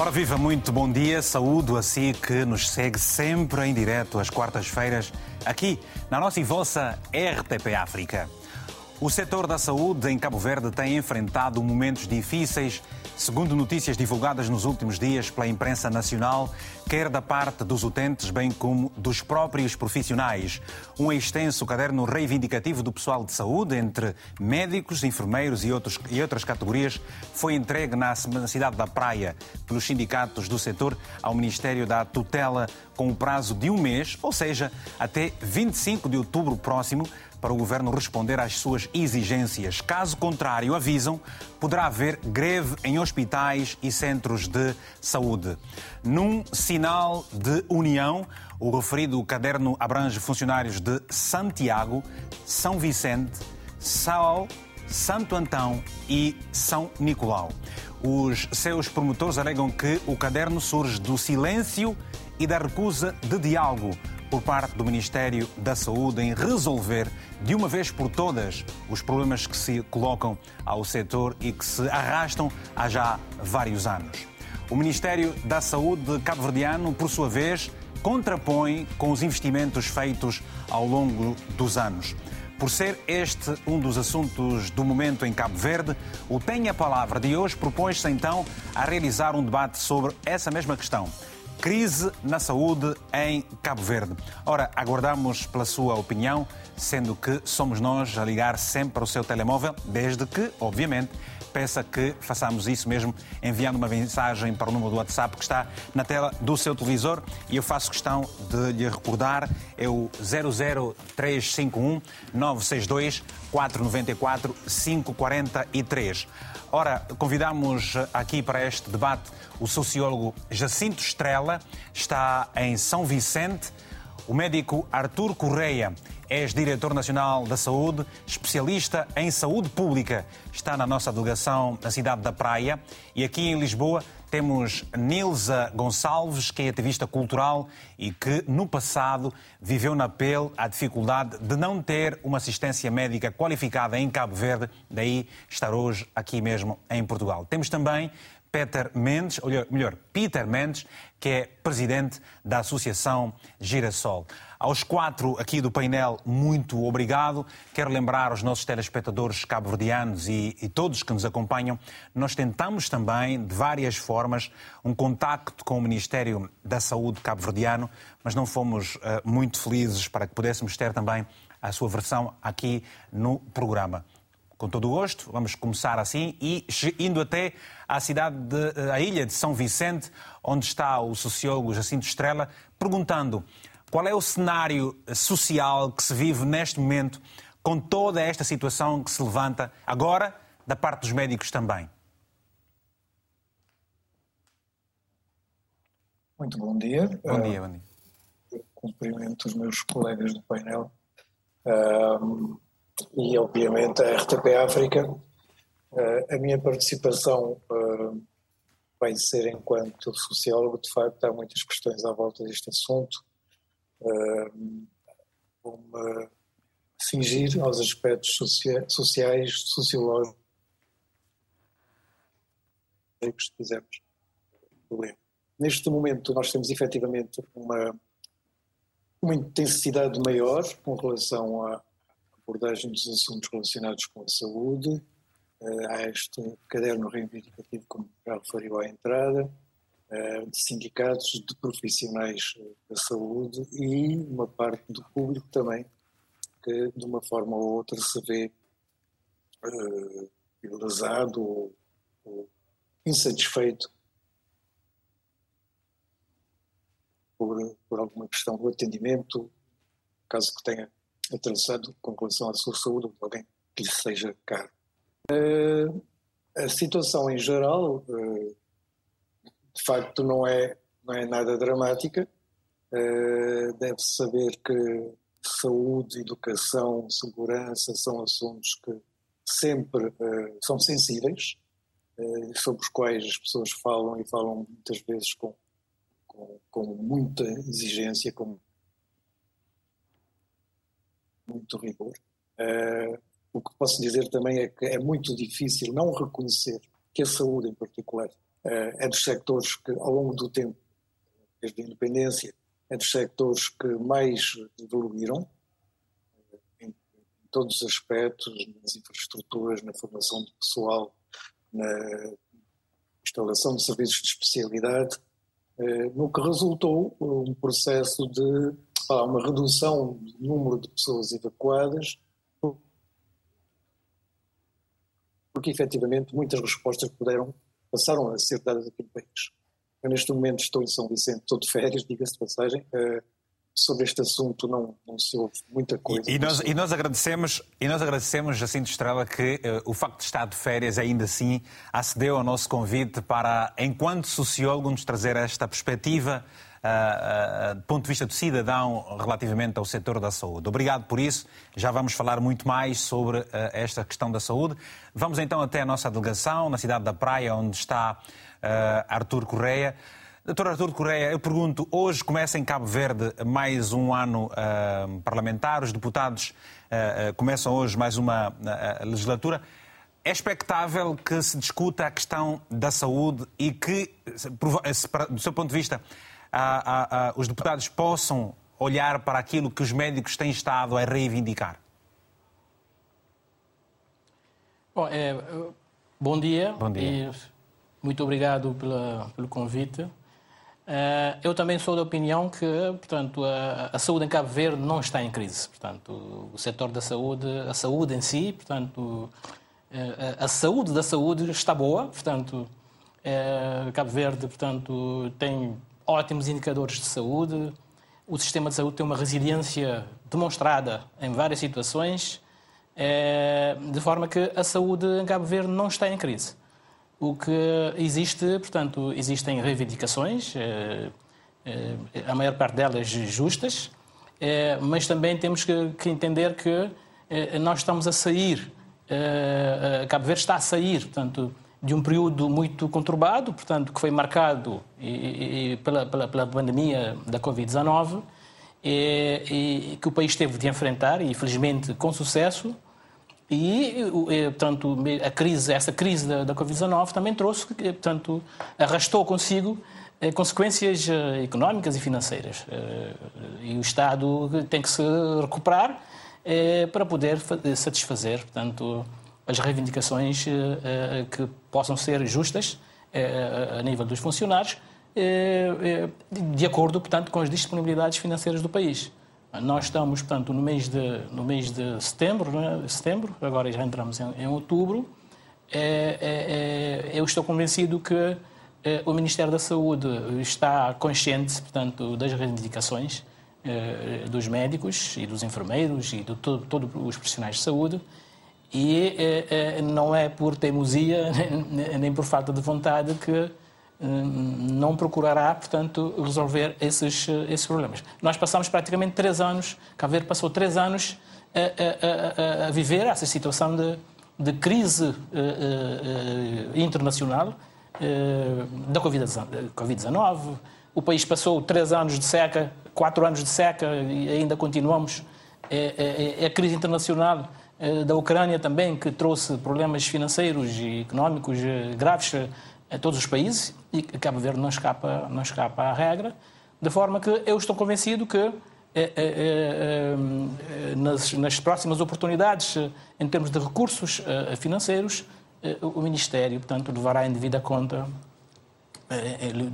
Ora viva, muito bom dia, saúdo a si que nos segue sempre em direto às quartas-feiras, aqui na nossa e vossa RTP África. O setor da saúde em Cabo Verde tem enfrentado momentos difíceis, segundo notícias divulgadas nos últimos dias pela imprensa nacional, quer da parte dos utentes, bem como dos próprios profissionais. Um extenso caderno reivindicativo do pessoal de saúde, entre médicos, enfermeiros e, outros, e outras categorias, foi entregue na, cidade da Praia pelos sindicatos do setor ao Ministério da Tutela com o prazo de um mês, ou seja, até 25 de outubro próximo, para o governo responder às suas exigências. Caso contrário, avisam, poderá haver greve em hospitais e centros de saúde. Num sinal de união, o referido caderno abrange funcionários de Santiago, São Vicente, Sal, Santo Antão e São Nicolau. Os seus promotores alegam que o caderno surge do silêncio e da recusa de diálogo por parte do Ministério da Saúde em resolver de uma vez por todas os problemas que se colocam ao setor e que se arrastam há já vários anos. O Ministério da Saúde cabo-verdiano, por sua vez, contrapõe com os investimentos feitos ao longo dos anos. Por ser este um dos assuntos do momento em Cabo Verde, o Tem a Palavra de hoje propõe-se então a realizar um debate sobre essa mesma questão Crise na saúde em Cabo Verde. Ora, aguardamos pela sua opinião, sendo que somos nós a ligar sempre o seu telemóvel, desde que, obviamente, peça que façamos isso mesmo, enviando uma mensagem para o número do WhatsApp que está na tela do seu televisor. E eu faço questão de lhe recordar, é o 00351 962 494 543. Ora, convidamos aqui para este debate o sociólogo Jacinto Estrela, está em São Vicente, o médico Artur Correia, ex-diretor nacional da saúde, especialista em saúde pública, está na nossa delegação na cidade da Praia. E aqui em Lisboa temos Nilza Gonçalves, que é ativista cultural e que no passado viveu na pele a dificuldade de não ter uma assistência médica qualificada em Cabo Verde, daí estar hoje aqui mesmo em Portugal. Temos também Peter Mendes, ou melhor, Peter Mendes, que é presidente da Associação Girassol. Aos quatro aqui do painel, muito obrigado. Quero lembrar aos nossos telespectadores cabo-verdianos e, e, todos que nos acompanham, nós tentamos também, de várias formas, um contacto com o Ministério da Saúde cabo-verdiano, mas não fomos uh, muito felizes para que pudéssemos ter também a sua versão aqui no programa com todo o gosto. Vamos começar assim e indo até à cidade, de, eh, à ilha de São Vicente, onde está o sociólogo Jacinto Estrela, perguntando qual é o cenário social que se vive neste momento com toda esta situação que se levanta agora da parte dos médicos também. Muito bom dia. Bom dia, bom dia. Eu cumprimento os meus colegas do painel. E obviamente a RTP África. Uh, a minha participação uh, vai ser enquanto sociólogo, de facto há muitas questões à volta deste assunto. Uh, Vou-me fingir aos aspectos socia sociais, sociológicos, se quisermos. Neste momento nós temos efetivamente uma, uma intensidade maior com relação a, abordagem dos assuntos relacionados com a saúde. Eh, há este caderno reivindicativo, como já referiu à entrada, eh, de sindicatos, de profissionais eh, da saúde e uma parte do público também, que de uma forma ou outra se vê lesado ou, ou insatisfeito por, por alguma questão do atendimento, caso que tenha atravessado com relação à sua saúde ou de alguém que lhe seja caro. Uh, a situação em geral, uh, de facto, não é, não é nada dramática. Uh, Deve-se saber que saúde, educação, segurança são assuntos que sempre são sensíveis, sobre os quais as pessoas falam e falam muitas vezes com, com, com muita exigência, com muito rigor. Uh, o que posso dizer também é que é muito difícil não reconhecer que a saúde, em particular, é dos sectores que, ao longo do tempo, desde a independência, é dos sectores que mais evoluíram em, em todos os aspectos, nas infraestruturas, na formação do pessoal, na instalação de serviços de especialidade, no que resultou um processo de uma redução do número de pessoas evacuadas, porque efetivamente muitas respostas puderam, passaram a ser dadas aqui no país. Eu neste momento estou em São Vicente, estou de férias, diga-se de passagem, uh, sobre este assunto não, não se ouve muita coisa. E, e, nós, e nós, agradecemos, e nós agradecemos, Jacinto Estrela, que uh, o facto de estar de férias ainda assim acedeu ao nosso convite para, enquanto sociólogo, nos trazer esta perspectiva uh, uh, do ponto de vista do cidadão relativamente ao setor da saúde. Obrigado por isso. Já vamos falar muito mais sobre esta questão da saúde. Vamos então até a nossa delegação, na cidade da Praia, onde está Artur Correia. Doutor Artur Correia, eu pergunto, hoje começa em Cabo Verde mais um ano parlamentar, os deputados começam hoje mais uma legislatura. É expectável que se discuta a questão da saúde e que, do seu ponto de vista, a, a, os deputados possam olhar para aquilo que os médicos têm estado a reivindicar? Bom, é, bom dia. Bom dia. muito obrigado pela, pelo convite. Uh, eu também sou da opinião que, portanto, a, a, saúde em Cabo Verde não está em crise. Portanto, o setor da saúde, a saúde em si, portanto, a, a saúde da saúde está boa. Portanto, uh, Cabo Verde, portanto, tem ótimos indicadores de saúde. O sistema de saúde tem uma resiliência demonstrada em várias situações, eh, de forma que a saúde em Cabo Verde não está em crise. O que existe, portanto, existem reivindicações, eh, eh, a maior parte delas justas, mas também temos que entender que nós estamos a sair, Cabo Verde está a sair, portanto, de um período muito conturbado, portanto, que foi marcado e, e, pela, pela, pela, pandemia da Covid-19 e, e, que o país teve de enfrentar, e felizmente com sucesso. E, portanto, a crise, essa crise da, da Covid-19 também trouxe, portanto, arrastou consigo eh, consequências eh, económicas e financeiras. Eh, e o Estado tem que se recuperar para poder satisfazer, portanto, as reivindicações eh, eh, que possam ser justas eh, a nível dos funcionários, de acordo, portanto, com as disponibilidades financeiras do país. Nós estamos, portanto, no mês de, no mês de setembro, é? setembro agora já entramos em, em outubro. É, é, eu estou convencido que o Ministério da Saúde está consciente, portanto, das reivindicações dos médicos e dos enfermeiros e de todos todo os profissionais de saúde e eh, eh, não é por teimosia nem por falta de vontade que eh, não procurará, portanto, resolver esses, esses problemas. Nós passamos praticamente três anos, Cabo passou três anos a, a, a viver essa situação de, de crise internacional da Covid-19. O país passou três anos de seca, quatro anos de seca e ainda continuamos. É, é, é a crise internacional eh, da Ucrânia também, que trouxe problemas financeiros e económicos eh, graves a todos os países e Cabo Verde não escapa, não escapa à regra, de forma que eu estou convencido que eh, nas, nas próximas oportunidades, em termos de recursos financeiros, o Ministério, portanto, levará em devida conta,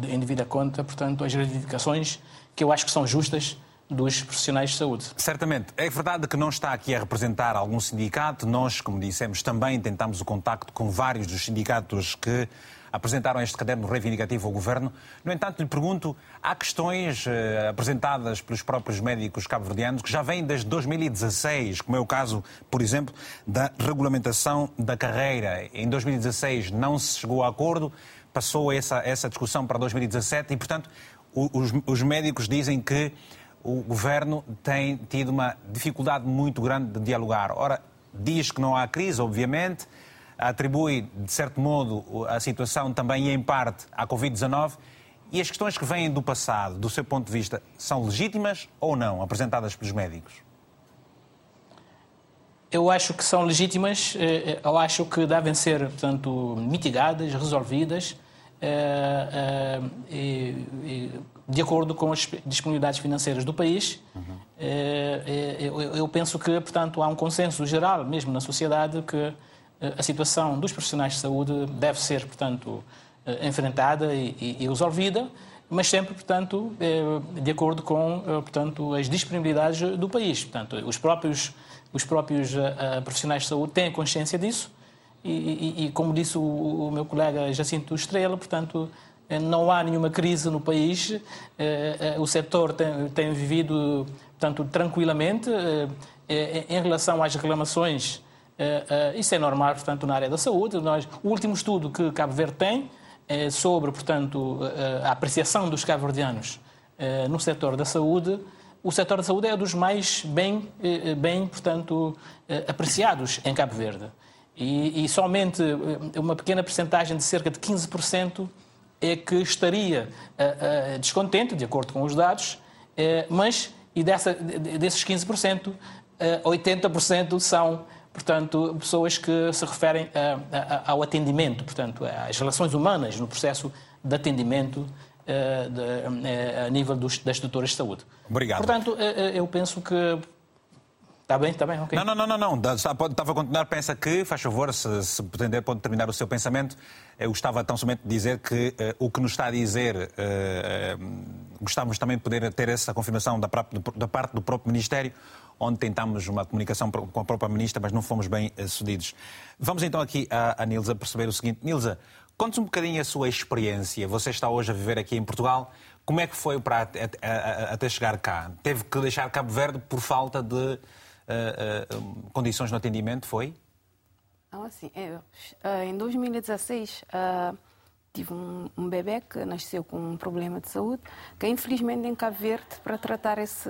em devida conta, portanto, as reivindicações que eu acho que são justas dos profissionais de saúde. Certamente. É verdade que não está aqui a representar algum sindicato. Nós, como dissemos, também tentamos o contacto com vários dos sindicatos que apresentaram este caderno reivindicativo ao Governo. No entanto, lhe pergunto, há questões eh, apresentadas pelos próprios médicos cabo-verdianos que já vêm desde 2016, como é o caso, por exemplo, da regulamentação da carreira. Em 2016 não se chegou a acordo, passou essa, essa discussão para 2017 e, portanto, os, os médicos dizem que o governo tem tido uma dificuldade muito grande de dialogar. Ora, diz que não há crise, obviamente, atribui, de certo modo, a situação também, em parte, à Covid-19. E as questões que vêm do passado, do seu ponto de vista, são legítimas ou não, apresentadas pelos médicos? Eu acho que são legítimas, eh, eu acho que devem ser, portanto, mitigadas, resolvidas de acordo com as disponibilidades financeiras do país. Uhum. Eu penso que, portanto, há um consenso geral, mesmo na sociedade, que a situação dos profissionais de saúde deve ser, portanto, enfrentada e resolvida mas sempre, portanto, de acordo com portanto, as disponibilidades do país. Portanto, os próprios, os próprios profissionais de saúde têm consciência disso e, e, e como disse o, o, meu colega Jacinto Estrela, portanto, não há nenhuma crise no país, o setor tem, tem vivido, portanto, tranquilamente. Em relação às reclamações, isso é normal, portanto, na área da saúde. Nós, o último estudo que Cabo Verde tem é sobre, portanto, a apreciação dos cabo-verdianos no setor da saúde, o setor da saúde é dos mais bem, bem portanto, apreciados em Cabo Verde. E, e somente uma pequena percentagem de cerca de 15% é que estaria descontente, de acordo com os dados, mas e dessa, desses 15%, 80% são portanto, pessoas que se referem a, a, ao atendimento, portanto, às relações humanas no processo de atendimento uh, uh, a nível dos, das tutoras de saúde. Obrigado. Portanto, uh, eu penso que Está bem, está bem, ok. Não, não, não, não, não. Estava a continuar, pensa que, faz favor, se, se pretender pode terminar o seu pensamento. Eu gostava tão somente de dizer que uh, o que nos está a dizer, uh, uh, gostávamos também de poder ter essa confirmação da, da parte do próprio Ministério, onde tentámos uma comunicação com a própria Ministra, mas não fomos bem sucedidos. Vamos então aqui à, à Nilza perceber o seguinte. Nilza, conte-nos um bocadinho a sua experiência. Você está hoje a viver aqui em Portugal. Como é que foi para até chegar cá? Teve que deixar Cabo Verde por falta de uh, condições no atendimento, foi? Não, assim, eu, em 2016 tive um, um, bebê que nasceu com um problema de saúde, que infelizmente em Cabo Verde, para tratar esse,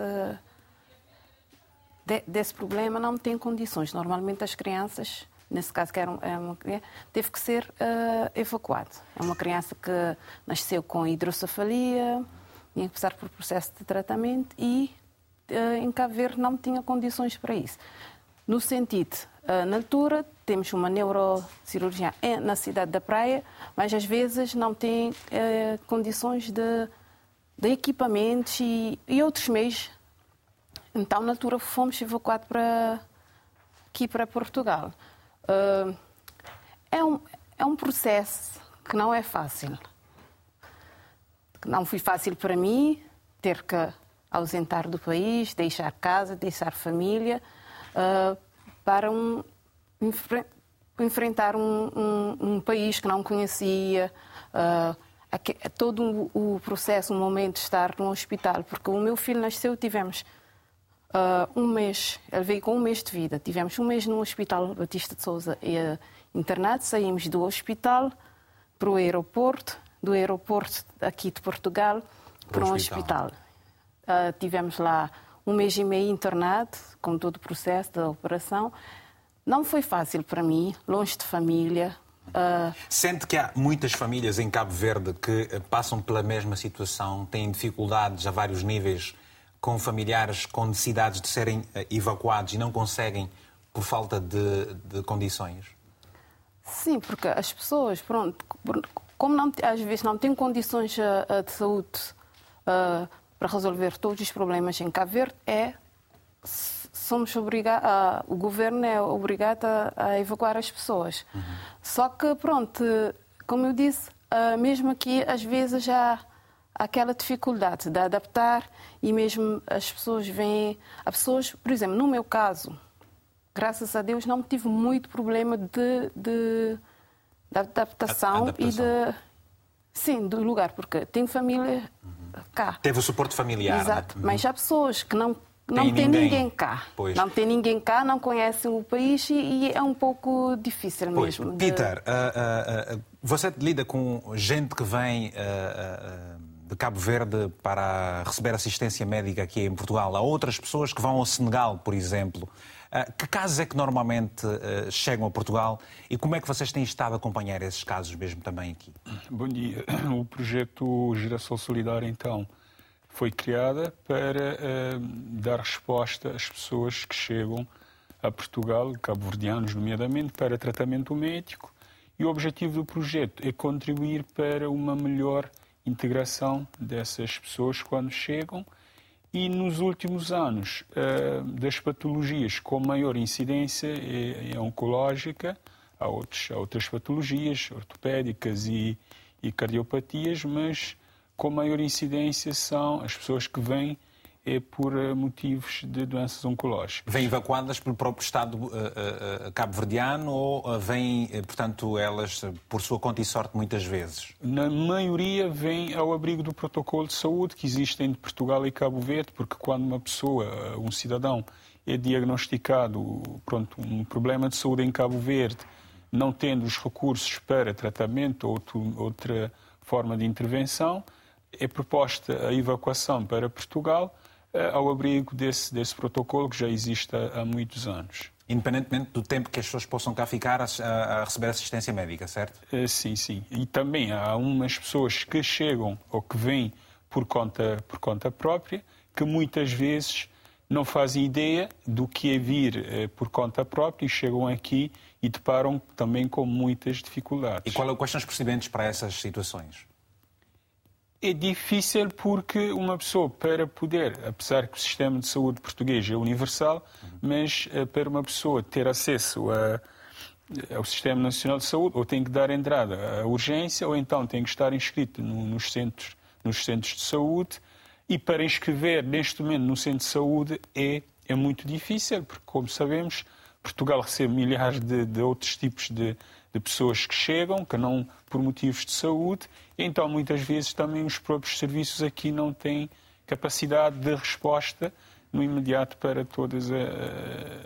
de, desse problema, não tem condições. Normalmente as crianças, nesse caso que era é uma, teve que ser uh, evacuado. É uma criança que nasceu com hidrocefalia, tinha que passar por processo de tratamento e eh, em Cabo Verde não tinha condições para isso. No sentido, eh, na altura, temos uma neurocirurgiã na cidade da Praia, mas às vezes não tem eh, condições de, de equipamentos e, e, outros meios. Então, na altura, fomos evacuados para, aqui para Portugal. é, um, é um processo que não é fácil. Não foi fácil para mim ter que ausentar do país, deixar casa, deixar família, uh, para um, enfrentar um, um, um, país que não conhecia, uh, todo o processo, o momento de estar no hospital, porque o meu filho nasceu, tivemos uh, um mês, ele veio com um mês de vida, tivemos um mês no Hospital Batista de Souza internado, saímos do hospital para o aeroporto, do aeroporto aqui de Portugal para um hospital. hospital. Uh, tivemos lá um mês e meio internado, com todo o processo da operação. Não foi fácil para mim, longe de família. Uh... Sente que há muitas famílias em Cabo Verde que eh, passam pela mesma situação, têm dificuldades a vários níveis, com familiares com necessidades de serem eh, evacuados e não conseguem por falta de, de condições? Sim, porque as pessoas, pronto, como não, às vezes não têm condições uh, de saúde uh, para resolver todos os problemas em Cabo Verde é somos obrigados, o governo é obrigado a, a evacuar as pessoas. Uhum. Só que, pronto, como eu disse, mesmo aqui, às vezes já há aquela dificuldade de adaptar e mesmo as pessoas vêm. As pessoas, por exemplo, no meu caso, graças a Deus, não tive muito problema de, de, de adaptação, adaptação, e de. Sim, do lugar, porque tenho família uhum cá. Teve o suporte familiar. Exato, né? mas há pessoas que não não tem, tem ninguém. ninguém, cá. Pois. Não tem ninguém cá, não conhecem o país e, é um pouco difícil pois. mesmo. Peter, de... uh, uh, uh, você lida com gente que vem de Cabo Verde para receber assistência médica aqui em Portugal. Há outras pessoas que vão ao Senegal, por exemplo. Que casos é que normalmente chegam a Portugal e como é que vocês têm estado a acompanhar esses casos mesmo também aqui? Bom dia. O projeto Geração Solidária, então, foi criada para uh, dar resposta às pessoas que chegam a Portugal, cabo-verdianos nomeadamente, para tratamento médico e o objetivo do projeto é contribuir para uma melhor integração dessas pessoas quando chegam e nos últimos anos eh, das patologias com maior incidência é, é oncológica, há, outros, há outras patologias ortopédicas e, e cardiopatias, mas com maior incidência são as pessoas que vêm é por eh, motivos de doenças oncológicas. Vêm evacuadas pelo próprio Estado uh, uh, cabo-verdiano ou vêm, portanto, elas por sua conta e sorte muitas vezes? Na maioria vêm ao abrigo do protocolo de saúde que existe entre Portugal e Cabo Verde, porque quando uma pessoa, um cidadão, é diagnosticado pronto, um problema de saúde em Cabo Verde, não tendo os recursos para tratamento ou outra forma de intervenção, é proposta a evacuação para Portugal ao abrigo desse, desse protocolo que já existe há, há, muitos anos. Independentemente do tempo que as pessoas possam cá ficar a, a, receber assistência médica, certo? Eh, sim, sim. E também há umas pessoas que chegam ou que vêm por conta, por conta própria, que muitas vezes não fazem ideia do que é vir eh, por conta própria e chegam aqui e deparam também com muitas dificuldades. E qual, quais são os procedimentos para essas situações? É difícil porque uma pessoa, para poder, apesar que o sistema de saúde português é universal, mas eh, para uma pessoa ter acesso a, ao Sistema Nacional de Saúde, ou tem que dar entrada à urgência, ou então tem que estar inscrito nos centros, nos centros de saúde. E para inscrever neste momento no centro de saúde é, é muito difícil, porque, como sabemos, Portugal recebe milhares de, de outros tipos de, de pessoas que chegam, que não por motivos de saúde, então muitas vezes também os próprios serviços aqui não têm capacidade de resposta no imediato para todas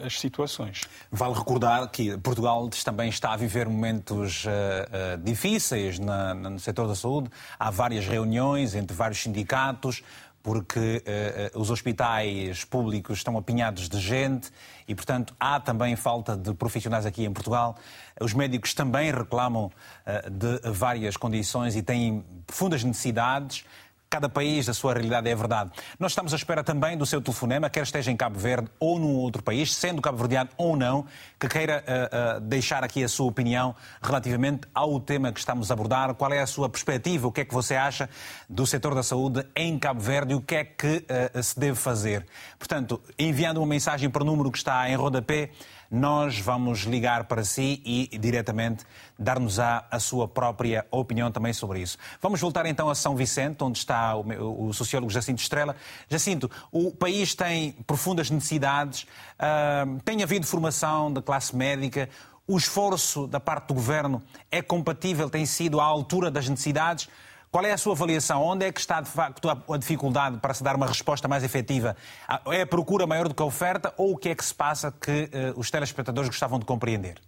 as situações. Vale recordar que Portugal também está a viver momentos uh, difíceis no setor da saúde. Há várias reuniões entre vários sindicatos, porque uh, os hospitais públicos estão apinhados de gente e, portanto, há também falta de profissionais aqui em Portugal. Os médicos também reclamam uh, de várias condições e têm profundas necessidades cada país, a sua realidade é verdade. Nós estamos à espera também do seu telefonema, quer esteja em Cabo Verde ou num outro país, sendo cabo-verdiano ou não, que queira uh, uh, deixar aqui a sua opinião relativamente ao tema que estamos a abordar. Qual é a sua perspectiva? O que é que você acha do setor da saúde em Cabo Verde o que é que uh, se deve fazer? Portanto, enviando uma mensagem para o número que está em rodapé, nós vamos ligar para si e diretamente dar-nos a, a sua própria opinião também sobre isso. Vamos voltar então a São Vicente, onde está o, o sociólogo Jacinto Estrela. Jacinto, o país tem profundas necessidades, uh, tem havido formação da classe médica, o esforço da parte do governo é compatível, tem sido à altura das necessidades. Qual é a sua avaliação? Onde é que está, de facto, a dificuldade para se dar uma resposta mais efetiva? É a procura maior do que a oferta ou o que é que se passa que uh, os telespectadores gostavam de compreender?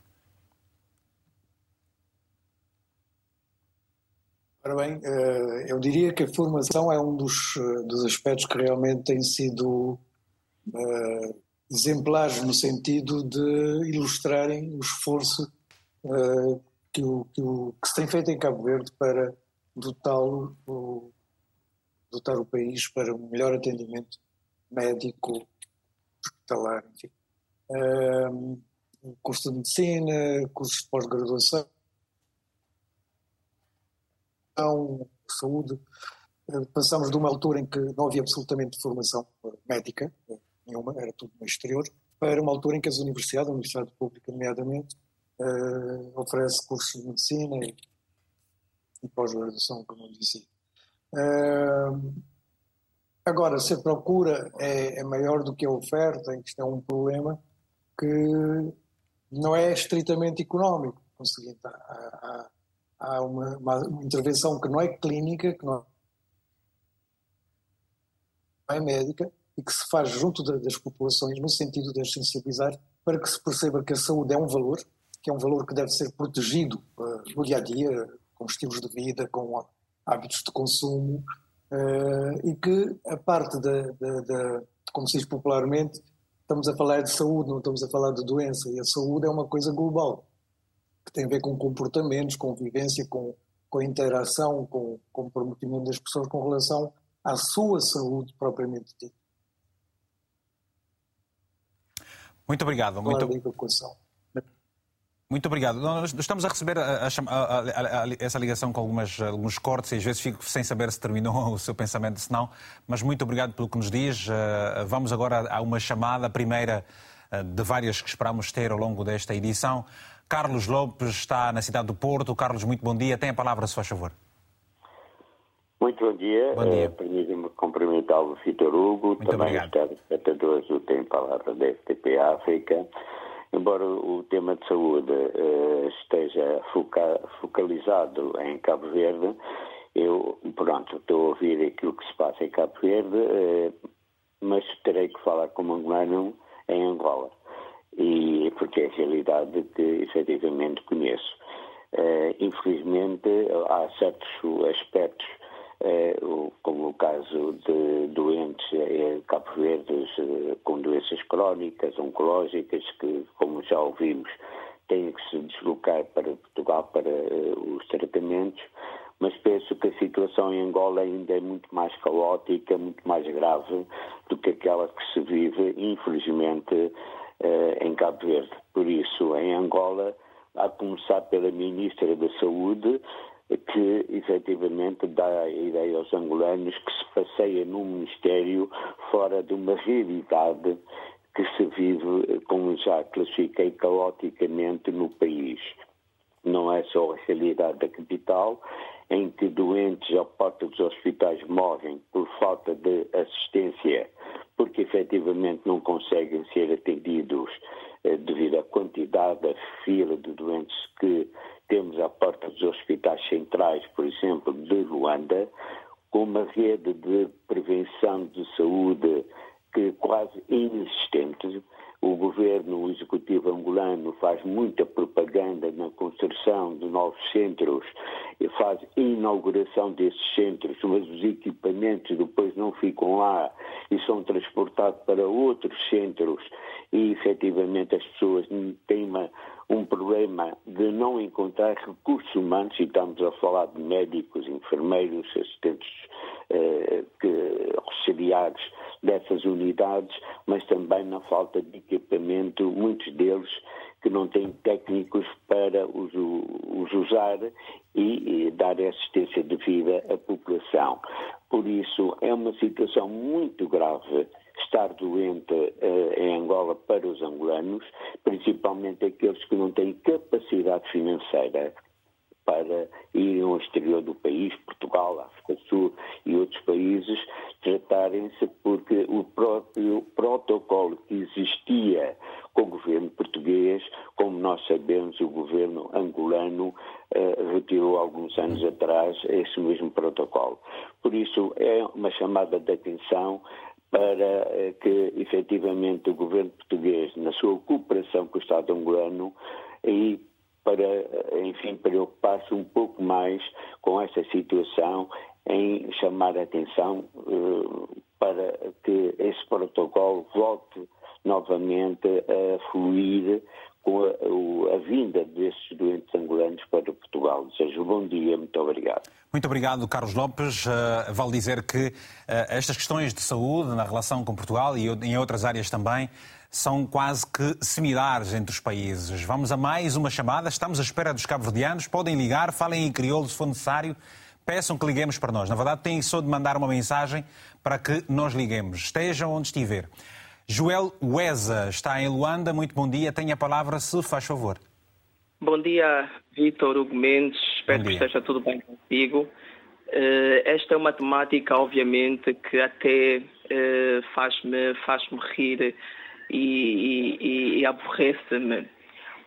Ora bem, eh, eu diria que a formação é um dos, eh, dos aspectos que realmente tem sido exemplares no sentido de ilustrarem o esforço que, o, que, o, que se tem feito em Cabo Verde para dotá-lo, dotar o país para um melhor atendimento médico, hospitalar, enfim. Um, curso de medicina, cursos de pós-graduação, saúde. Passamos de uma altura em que não havia absolutamente formação médica, nenhuma, era tudo no exterior, para uma altura em que as universidades, a Universidade Pública, nomeadamente, uh, oferece cursos de medicina e e pós-graduação, como eu disse. Uh, agora, se a procura é, é, maior do que a oferta, isto é um problema que não é estritamente económico. Há, há uma, uma, intervenção que não é clínica, que não é médica e que se faz junto das populações no sentido de as sensibilizar para que se perceba que a saúde é um valor, que é um valor que deve ser protegido uh, no dia a dia, com estilos de vida, com hábitos de consumo, uh, e que a parte da, da, da, como se diz popularmente, estamos a falar de saúde, não estamos a falar de doença, e a saúde é uma coisa global, que tem a ver com comportamentos, com vivência, com, com a interação, com, o comprometimento das pessoas com relação à sua saúde propriamente dita. Muito obrigado. Muito... Muito obrigado. Nós estamos a receber a, a, a, essa ligação com algumas, alguns cortes e às vezes fico sem saber se terminou o seu pensamento, se não. Mas muito obrigado pelo que nos diz. Eh, vamos agora a uma chamada, a primeira eh, de várias que esperamos ter ao longo desta edição. Carlos Lopes está na cidade do Porto. Carlos, muito bom dia. Tem a palavra, se faz favor. Muito bom dia. Bom dia. Uh, Permitem-me cumprimentar o Vitor Hugo, muito também obrigado. os telespectadores do Tem Palavra da FTP África. Embora o tema de saúde uh, esteja foca focalizado em Cabo Verde, eu, pronto, estou a ouvir aquilo que se passa em Cabo Verde, uh, mas terei que falar como angolano em Angola, e, porque é a realidade que efetivamente conheço. Uh, infelizmente, há certos aspectos como o caso de doentes em Cabo Verdes com doenças crónicas, oncológicas, que, como já ouvimos, têm que se deslocar para Portugal para os tratamentos, mas penso que a situação em Angola ainda é muito mais caótica, muito mais grave do que aquela que se vive, infelizmente, em Cabo Verde. Por isso, em Angola, a começar pela Ministra da Saúde, que efetivamente dá a ideia aos angolanos que se passeia num ministério fora de uma realidade que se vive, como já classifiquei, caoticamente no país. Não é só a realidade da capital, em que doentes à porta dos hospitais morrem por falta de assistência, porque efetivamente não conseguem ser atendidos eh, devido à quantidade, a fila de doentes que temos à porta dos hospitais centrais, por exemplo, de Luanda, com uma rede de prevenção de saúde que é quase inexistente. O governo, executivo angolano faz muita propaganda na construção de novos centros, e faz inauguração desses centros, mas os equipamentos depois não ficam lá e são transportados para outros centros. E efetivamente as pessoas têm uma, um problema de não encontrar recursos humanos, e estamos a falar de médicos, enfermeiros, assistentes que, auxiliares dessas unidades, mas também na falta de equipamento, muitos deles que não têm técnicos para os, os usar e, e, dar assistência devida à população. Por isso, é uma situação muito grave estar doente uh, em Angola para os angolanos, principalmente aqueles que não têm capacidade financeira para ir ao exterior do país, Portugal, África do Sul e outros países, tratarem-se porque o próprio protocolo que existia com o governo português, como nós sabemos, o governo angolano uh, retirou alguns anos atrás esse mesmo protocolo. Por isso, é uma chamada de atenção para uh, que, efetivamente, o governo português, na sua cooperação com o Estado angolano, e para, enfim, preocupar-se um pouco mais com esta situação em chamar a atenção uh, para que esse protocolo volte novamente a fluir com a, a, vinda desses doentes angolanos para Portugal. Desejo bom dia, muito obrigado. Muito obrigado, Carlos Lopes. Uh, vale dizer que uh, estas questões de saúde na relação com Portugal e em outras áreas também são quase que similares entre os países. Vamos a mais uma chamada. Estamos à espera dos cabo-verdianos. Podem ligar, falem em crioulo se for necessário. Peçam que liguemos para nós. Na verdade, têm só de mandar uma mensagem para que nós liguemos. Estejam onde estiver. Joel Weza está em Luanda. Muito bom dia. Tenha a palavra, se faz favor. Bom dia, Vitor Hugo Mendes. Espero que esteja tudo bem contigo. Esta é uma temática, obviamente, que até faz-me faz rir e, e, e aborrece-me,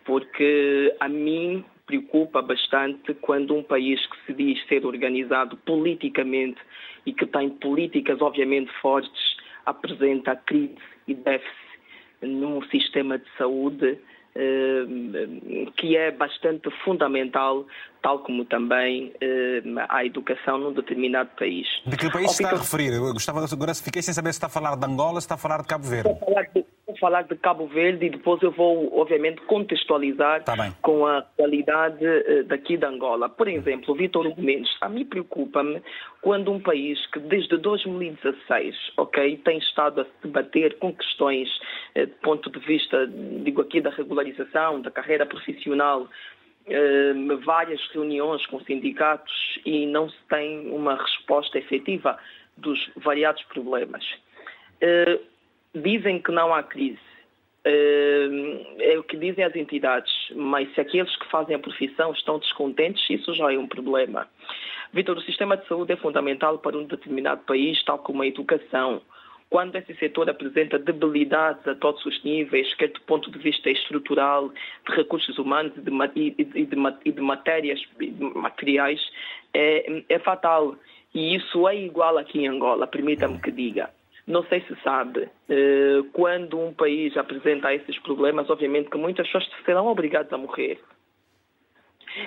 porque a mim preocupa bastante quando um país que se diz ser organizado politicamente e que tem políticas obviamente fortes apresenta crise e déficit num sistema de saúde que é bastante fundamental, tal como também eh, a educação num determinado país. De que país se está a referir? Eu gostava agora, fiquei sem saber se está a falar de Angola, se está a falar de Cabo Verde. A falar de, falar de Cabo Verde e depois eu vou, obviamente, contextualizar tá com a qualidade uh, daqui de Angola. Por exemplo, Vitor Hugo Mendes, a mim preocupa-me quando um país que desde 2016, ok, tem estado a se debater com questões do ponto de vista, digo aqui, da regularização, da carreira profissional, Uh, várias reuniões com sindicatos e não se tem uma resposta efetiva dos variados problemas. Uh, dizem que não há crise. Uh, é o que dizem as entidades, mas se aqueles que fazem a profissão estão descontentes, isso já é um problema. Vitor, o sistema de saúde é fundamental para um determinado país, tal como a educação. Quando esse setor apresenta debilidades a todos os níveis, quer do ponto de vista estrutural, de recursos humanos e de, e de, e de matérias materiais, é, é fatal. E isso é igual aqui em Angola, permita-me que diga. Não sei se sabe, eh, quando um país apresenta esses problemas, obviamente que muitas pessoas serão obrigadas a morrer.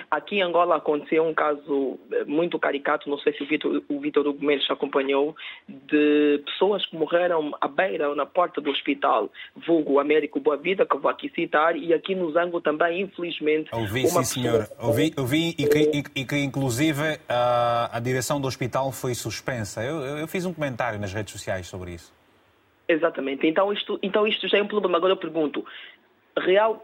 Aqui em Angola aconteceu um caso eh, muito caricato, não sei se o Vitor, o Vitor Hugo Mendes acompanhou, de pessoas que morreram à beira ou na porta do hospital, vulgo Américo Boa Vida, que vou aqui citar, e aqui no Zango também, infelizmente... Ouvi, sim senhor, ouvi, ouvi e, que, e, e que inclusive a, a direção do hospital foi suspensa. Eu, eu, eu fiz um comentário nas redes sociais sobre isso. Exatamente. Então isto, então isto já é um problema. Agora eu pergunto, real,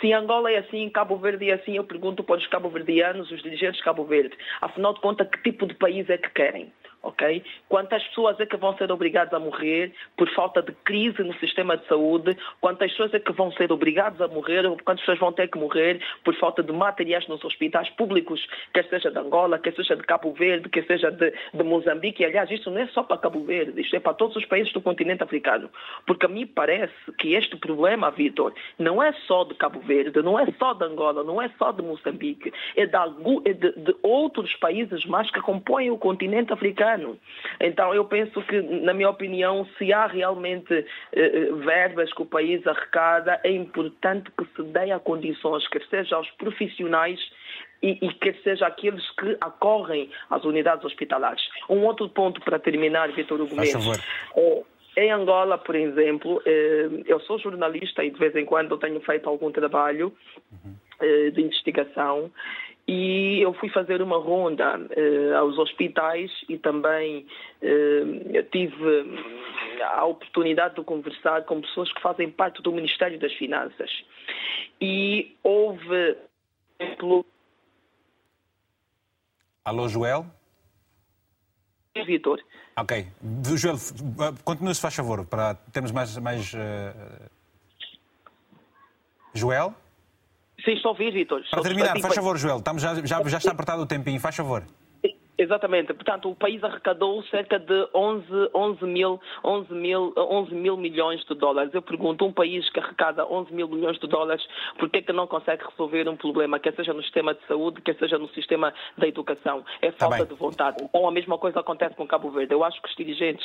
se Angola é assim, Cabo Verde é assim, eu pergunto para os cabo-verdianos, os dirigentes de Cabo Verde, afinal de contas, que tipo de país é que querem? Ok? Quantas pessoas é que vão ser obrigadas a morrer por falta de crise no sistema de saúde? Quantas pessoas é que vão ser obrigadas a morrer? Quantas pessoas vão ter que morrer por falta de materiais nos hospitais públicos, quer seja de Angola, quer seja de Cabo Verde, quer seja de, de Moçambique? E, aliás, isto não é só para Cabo Verde, isto é para todos os países do continente africano. Porque a mim parece que este problema, Vitor, não é só de Cabo Verde, não é só de Angola, não é só de Moçambique, é de, é de, de outros países mais que compõem o continente africano ano. Então, eu penso que, na minha opinião, se há realmente eh, eh, verbas que o país arrecada, é importante que se dê a condições, quer seja aos profissionais e, e quer seja aqueles que acorrem às unidades hospitalares. Um outro ponto para terminar, Vitor Hugo Mendes. É, em Angola, por exemplo, eh, eu sou jornalista e de vez em quando tenho feito algum trabalho uhum. de investigação e eu fui fazer uma ronda uh, aos hospitais e também uh, tive a oportunidade de conversar com pessoas que fazem parte do Ministério das Finanças. E houve. Alô, Joel? Vitor. Ok. Joel, continue-se, faz favor, para termos mais. mais uh... Joel? Sim, estou a ouvir, Vitor. Para terminar, faz favor, Joel, estamos, já, já, já está apertado o tempinho, faz favor. Exatamente. Portanto, o país arrecadou cerca de 11, 11, mil, 11, mil, 11 mil milhões de dólares. Eu pergunto, um país que arrecada 11 mil milhões de dólares, por que, é que não consegue resolver um problema, quer seja no sistema de saúde, quer seja no sistema da educação? É tá falta tá de vontade. Então, a mesma coisa acontece com Cabo Verde. Eu acho que os dirigentes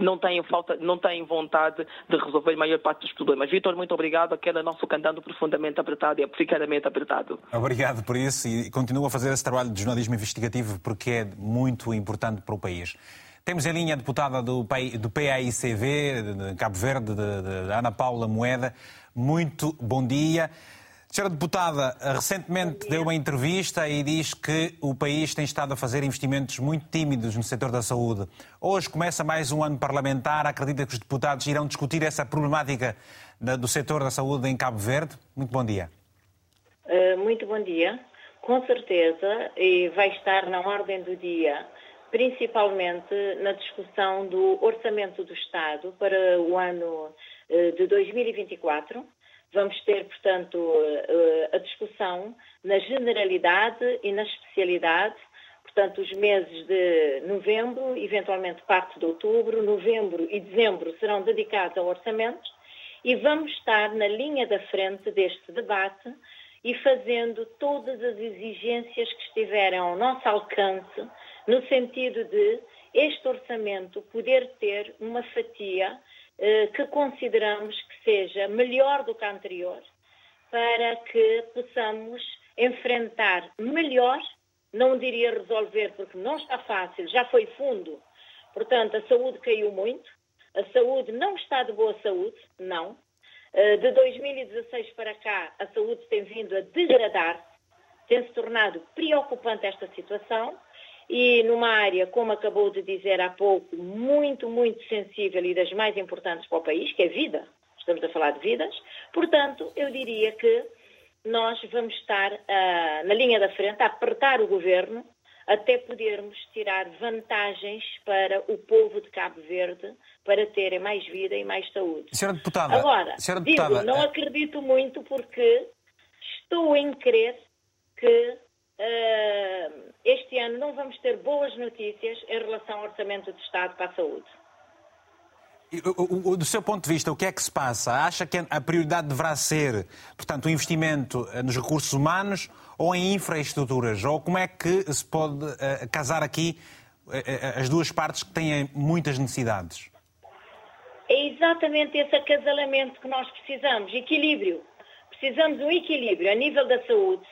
não têm, falta, não têm vontade de resolver a maior parte dos problemas. Vitor, muito obrigado. Aquele nosso cantando profundamente apertado e africanamente apertado. Obrigado por isso e continuo a fazer esse trabalho de jornalismo investigativo porque é muito importante para o país. Temos em linha a deputada do, do PAICV, de Cabo Verde, de, Ana Paula Moeda. Muito bom dia. Senhora deputada, recentemente deu uma entrevista e diz que o país tem estado a fazer investimentos muito tímidos no setor da saúde. Hoje começa mais um ano parlamentar. Acredita que os deputados irão discutir essa problemática do setor da saúde em Cabo Verde? Muito bom dia. Uh, muito bom dia com certeza, e vai estar na ordem do dia, principalmente na discussão do orçamento do Estado para o ano eh, de 2024. Vamos ter, portanto, eh, a discussão na generalidade e na especialidade, portanto, os meses de novembro, eventualmente parte de outubro, novembro e dezembro serão dedicados ao orçamento e vamos estar na linha da frente deste debate e fazendo todas as exigências que estiverem ao nosso alcance, no sentido de este orçamento poder ter uma fatia eh, que consideramos que seja melhor do que a anterior, para que possamos enfrentar melhor, não diria resolver, porque não está fácil, já foi fundo. Portanto, a saúde caiu muito, a saúde não está de boa saúde, não, de 2016 para cá, a saúde tem vindo a degradar-se, tem-se tornado preocupante esta situação e numa área, como acabou de dizer há pouco, muito, muito sensível e das mais importantes para o país, que é vida. Estamos a falar de vidas. Portanto, eu diria que nós vamos estar uh, na linha da frente a apertar o governo até podermos tirar vantagens para o povo de Cabo Verde para terem mais vida e mais saúde. Senhora Deputada, Agora, senhora deputada, digo, não acredito muito porque estou em crer que uh, este ano não vamos ter boas notícias em relação ao orçamento de Estado para a saúde. Do seu ponto de vista, o que é que se passa? Acha que a prioridade deverá ser, portanto, o investimento eh, nos recursos humanos ou em infraestruturas? Ou como é que se pode uh, casar aqui uh, as duas partes que têm muitas necessidades? É exatamente esse acasalamento que nós precisamos, equilíbrio. Precisamos de um equilíbrio a nível da saúde,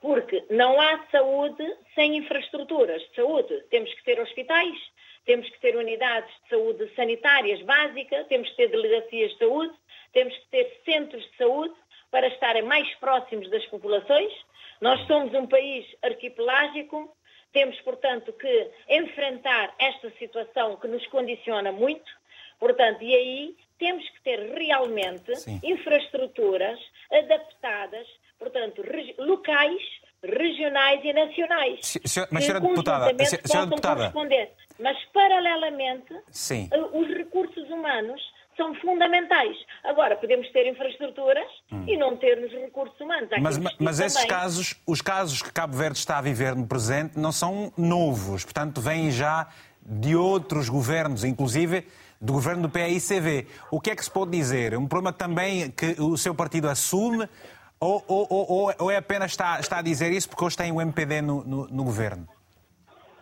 porque não há saúde sem infraestruturas de saúde. Temos que ter hospitais, temos que ter unidades de saúde sanitárias básicas, temos que ter delegacias de saúde, temos que ter centros de saúde para estarem mais próximos das populações. Nós somos um país arquipelágico, temos, portanto, que enfrentar esta situação que nos condiciona muito, portanto, e aí temos que ter realmente Sim. infraestruturas adaptadas, portanto, locais, regionais e nacionais. Se, mas, senhora deputada, senhora deputada, mas, paralelamente, Sim. Eh, os recursos humanos são fundamentais. Agora, podemos ter infraestruturas hum. e não ter os recursos humanos. mas, mas esses casos, os casos que Cabo Verde está a viver no presente, não são novos. Portanto, vêm já de outros governos, inclusive do governo do PAICV. O que é que se pode dizer? Um problema também que o seu partido assume ou, ou, ou, ou é apenas está, está a dizer isso porque hoje tem o MPD no, no, no governo?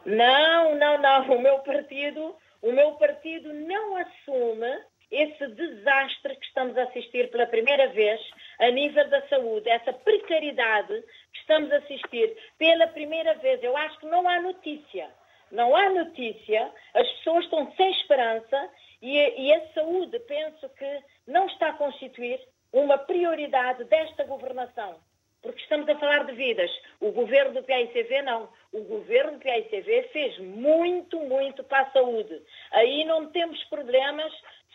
Não, não, não. O meu partido, o meu partido não assume esse desastre que estamos a assistir pela primeira vez a nível da saúde, essa precariedade que estamos a assistir pela primeira vez. Eu acho que não há notícia. Não há notícia, as pessoas estão sem esperança e, e a saúde, penso que não está a constituir uma prioridade desta governação porque estamos a falar de vidas. O governo do PAICV não. O governo do PAICV fez muito, muito para a saúde. Aí não temos problemas,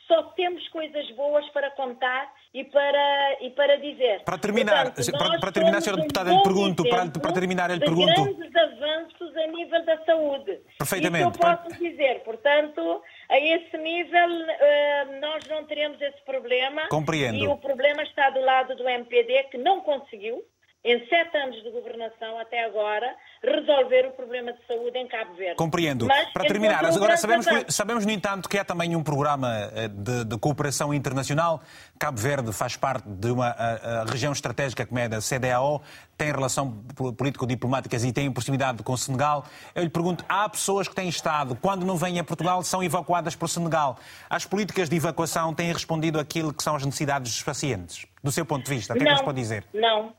só temos coisas boas para contar e para, e para dizer. Para terminar, Portanto, para, para, terminar, senhora deputada, um lhe pergunto, para, para terminar, lhe pergunto. grandes avanços a nível da saúde. Perfeitamente. Isso eu posso dizer. Portanto, a esse nível uh, nós não teremos esse problema. Compreendo. E o problema está do lado do MPD, que não conseguiu em sete anos de governação até agora, resolver o problema de saúde em Cabo Verde. Compreendo. Mas, Para terminar, agora sabemos, sabemos, no entanto, que há também um programa eh, de, de, cooperação internacional. Cabo Verde faz parte de uma a, a região estratégica como é da CDAO, tem relação político-diplomáticas e tem proximidade com o Senegal. Eu lhe pergunto, há pessoas que têm estado, quando não vêm a Portugal, são evacuadas para o Senegal. As políticas de evacuação têm respondido àquilo que são as necessidades dos pacientes? Do seu ponto de vista, o que é nos pode dizer? Não,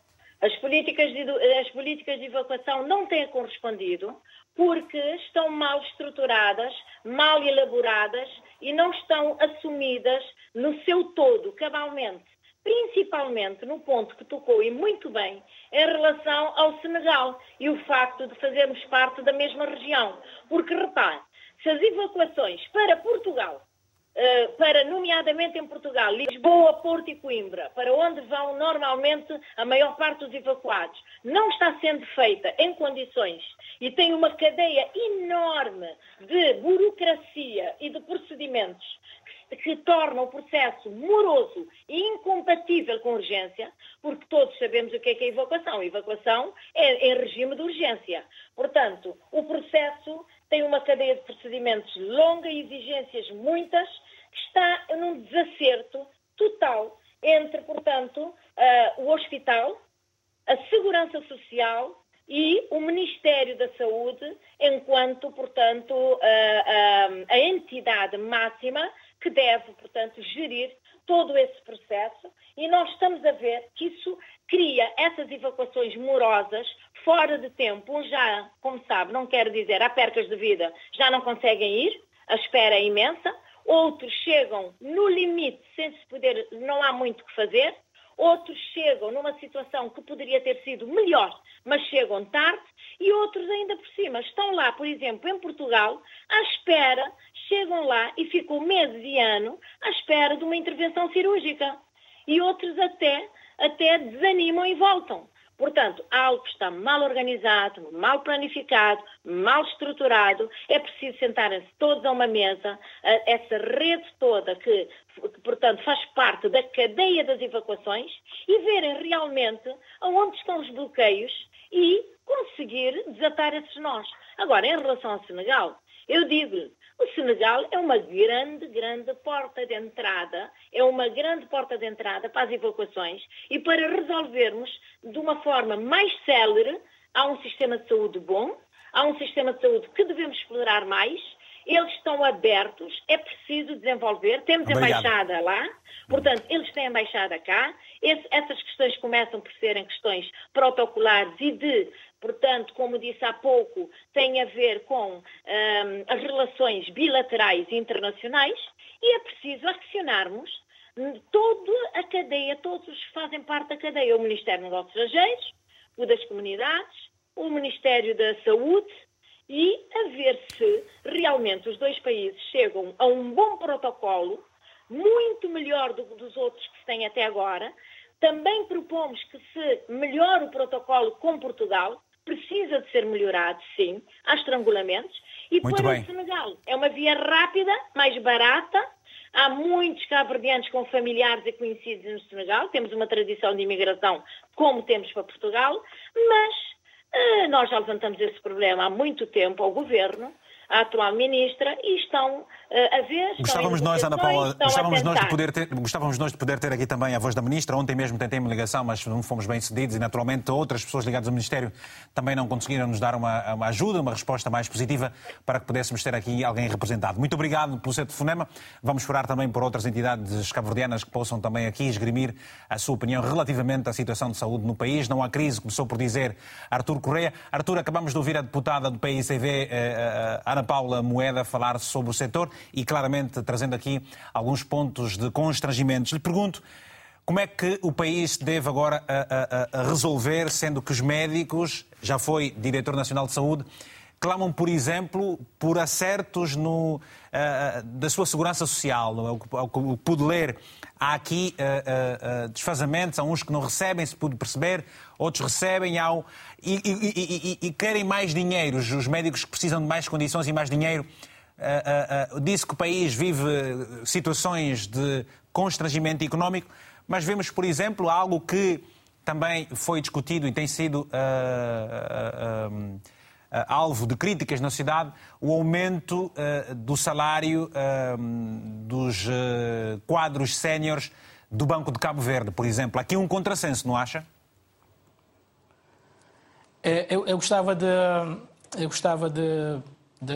as políticas, de, as políticas de evacuação não têm correspondido porque estão mal estruturadas, mal elaboradas e não estão assumidas no seu todo, cabalmente. Principalmente no ponto que tocou e muito bem em relação ao Senegal e o facto de fazermos parte da mesma região. Porque repare, se as evacuações para Portugal para, nomeadamente em Portugal, Lisboa, Porto e Coimbra, para onde vão normalmente a maior parte dos evacuados, não está sendo feita em condições e tem uma cadeia enorme de burocracia e de procedimentos que, torna o processo moroso e incompatível com urgência, porque todos sabemos o que é, que é evacuação. Evacuação é em regime de urgência. Portanto, o processo tem uma cadeia de procedimentos longa e exigências muitas, que está num desacerto total entre, portanto, uh, o hospital, a segurança social e o Ministério da Saúde, enquanto, portanto, uh, uh, a entidade máxima que deve, portanto, gerir todo esse processo e nós estamos a ver que isso cria essas evacuações morosas, fora de tempo. Já, como sabe, não quero dizer, há percas de vida, já não conseguem ir, a espera é imensa. Outros chegam no limite, sem se poder não há muito que fazer, outros chegam numa situação que poderia ter sido melhor, mas chegam tarde, e outros ainda por cima estão lá, por exemplo, em Portugal, à espera, chegam lá e ficam meses e ano à espera de uma intervenção cirúrgica. E outros até, até desanimam e voltam. Portanto, algo que está mal organizado, mal planificado, mal estruturado, é preciso sentarem-se todos a uma mesa, essa rede toda que, portanto, faz parte da cadeia das evacuações e verem realmente aonde estão os bloqueios e conseguir desatar esses nós. Agora, em relação ao Senegal, eu digo-lhe, o Senegal é uma grande, grande porta de entrada, é uma grande porta de entrada para as evacuações e para resolvermos de uma forma mais célere, há um sistema de saúde bom, há um sistema de saúde que devemos explorar mais, eles estão abertos, é preciso desenvolver, temos Obrigado. embaixada lá, portanto, eles têm embaixada cá, Esse, essas questões começam por serem questões protocolares e de portanto, como disse há pouco, tem a ver com um, as relações bilaterais e internacionais e é preciso acionarmos toda a cadeia, todos fazem parte da cadeia, o Ministério dos Negócios Estrangeiros, o das Comunidades, o Ministério da Saúde e a ver se realmente os dois países chegam a um bom protocolo, muito melhor do que dos outros que se têm até agora. Também propomos que se melhore o protocolo com Portugal, precisa de ser melhorado, sim, há estrangulamentos. E Muito para bem. o Senegal é uma via rápida, mais barata. Há muitos cabo-verdianos com familiares e conhecidos no Senegal. Temos uma tradição de imigração como temos para Portugal, mas eh, nós já levantamos esse problema há muito tempo ao governo a atual ministra e estão uh, a ver. Gostávamos nós, Ana Paula, gostávamos nós, de poder ter, gostávamos nós de poder ter aqui também a voz da ministra. Ontem mesmo tentei uma ligação, mas não fomos bem cedidos e naturalmente outras pessoas ligadas ao Ministério também não conseguiram nos dar uma, uma ajuda, uma resposta mais positiva para que pudéssemos ter aqui alguém representado. Muito obrigado pelo seu telefonema. Vamos esperar também por outras entidades cabo-verdianas que possam também aqui esgrimir a sua opinião relativamente à situação de saúde no país. Não há crise, começou por dizer Artur Correia. Artur, acabamos de ouvir a deputada do PICV, eh, eh, Ana Paula Moeda falar sobre o setor e claramente trazendo aqui alguns pontos de constrangimentos. Lhe pergunto como é que o país deve agora a, a, a resolver, sendo que os médicos, já foi diretor nacional de saúde, clamam, por exemplo, por acertos no, uh, da sua segurança social. O que pude ler, há aqui uh, uh, desfazamentos, há uns que não recebem, se pude perceber, outros recebem há, e, e, e, e, querem mais dinheiro. Os médicos precisam de mais condições e mais dinheiro. disse que o país vive situações de constrangimento económico, mas vemos, por exemplo, algo que também foi discutido e tem sido uh, alvo de críticas na sociedade o aumento uh, do salário uh, dos quadros séniores do Banco de Cabo Verde, por exemplo. Aqui um contrassenso, não acha? É, eu, eu gostava de. Eu gostava de de,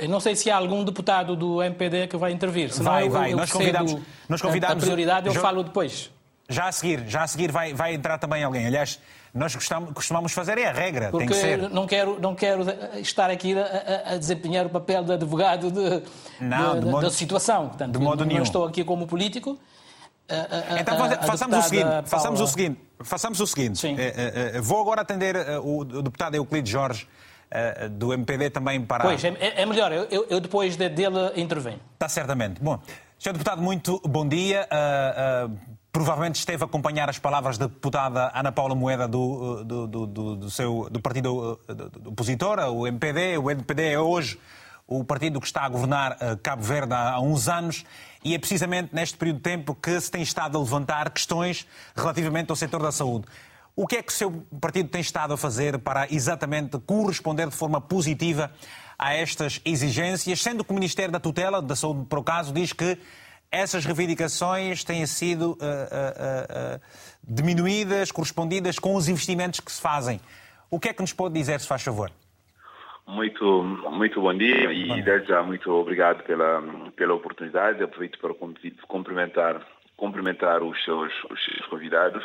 eu não sei se há algum deputado do MPD que vai intervir. Senão vai, eu, vai. Eu nós convidamos, nós convidamos. A prioridade eu falo depois. Já a seguir, já a seguir vai, vai entrar também alguém. Aliás, nós costumamos, costumamos fazer é a regra, Porque tem que ser. Não quero, não quero estar aqui a, a desempenhar o papel de advogado de, não, de, de modo, da situação. Portanto, de modo não, nenhum. estou aqui como político. A, então façamos o seguinte, façamos o seguinte, façamos o seguinte. É, é, vou agora atender o deputado Euclides Jorge do MPD também para. Pois, é, é melhor, eu, eu depois dele intervenho. Está certamente. Bom, Sr. Deputado, muito bom dia. Uh, uh, Provavelmente esteve a acompanhar as palavras da deputada Ana Paula Moeda do, do, do, do seu, do partido opositor, o MPD. O MPD é hoje o partido que está a governar eh, Cabo Verde há uns anos e é precisamente neste período de tempo que se tem estado a levantar questões relativamente ao setor da saúde. O que é que o seu partido tem estado a fazer para exatamente corresponder de forma positiva a estas exigências, sendo que o Ministério da Tutela da Saúde, por acaso, diz que essas reivindicações têm sido uh, uh, uh, diminuídas, correspondidas com os investimentos que se fazem. O que é que nos pode dizer, se faz favor? Muito, muito bom dia e bom. desde já muito obrigado pela, pela oportunidade. Aproveito para cumprimentar, cumprimentar os, seus, os seus convidados.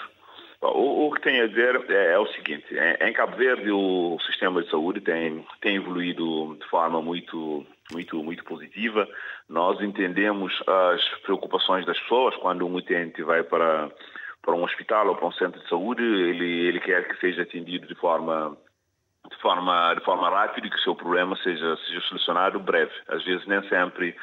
O, o, que tenho a dizer é, é o seguinte: em, em, Cabo Verde o sistema de saúde tem, tem evoluído de forma muito, muito, muito positiva. Nós entendemos as preocupações das pessoas quando um utente vai para, para um hospital ou para um centro de saúde, ele, ele quer que seja atendido de forma forma, de forma rápida e que o seu problema seja, seja solucionado breve. Às vezes nem sempre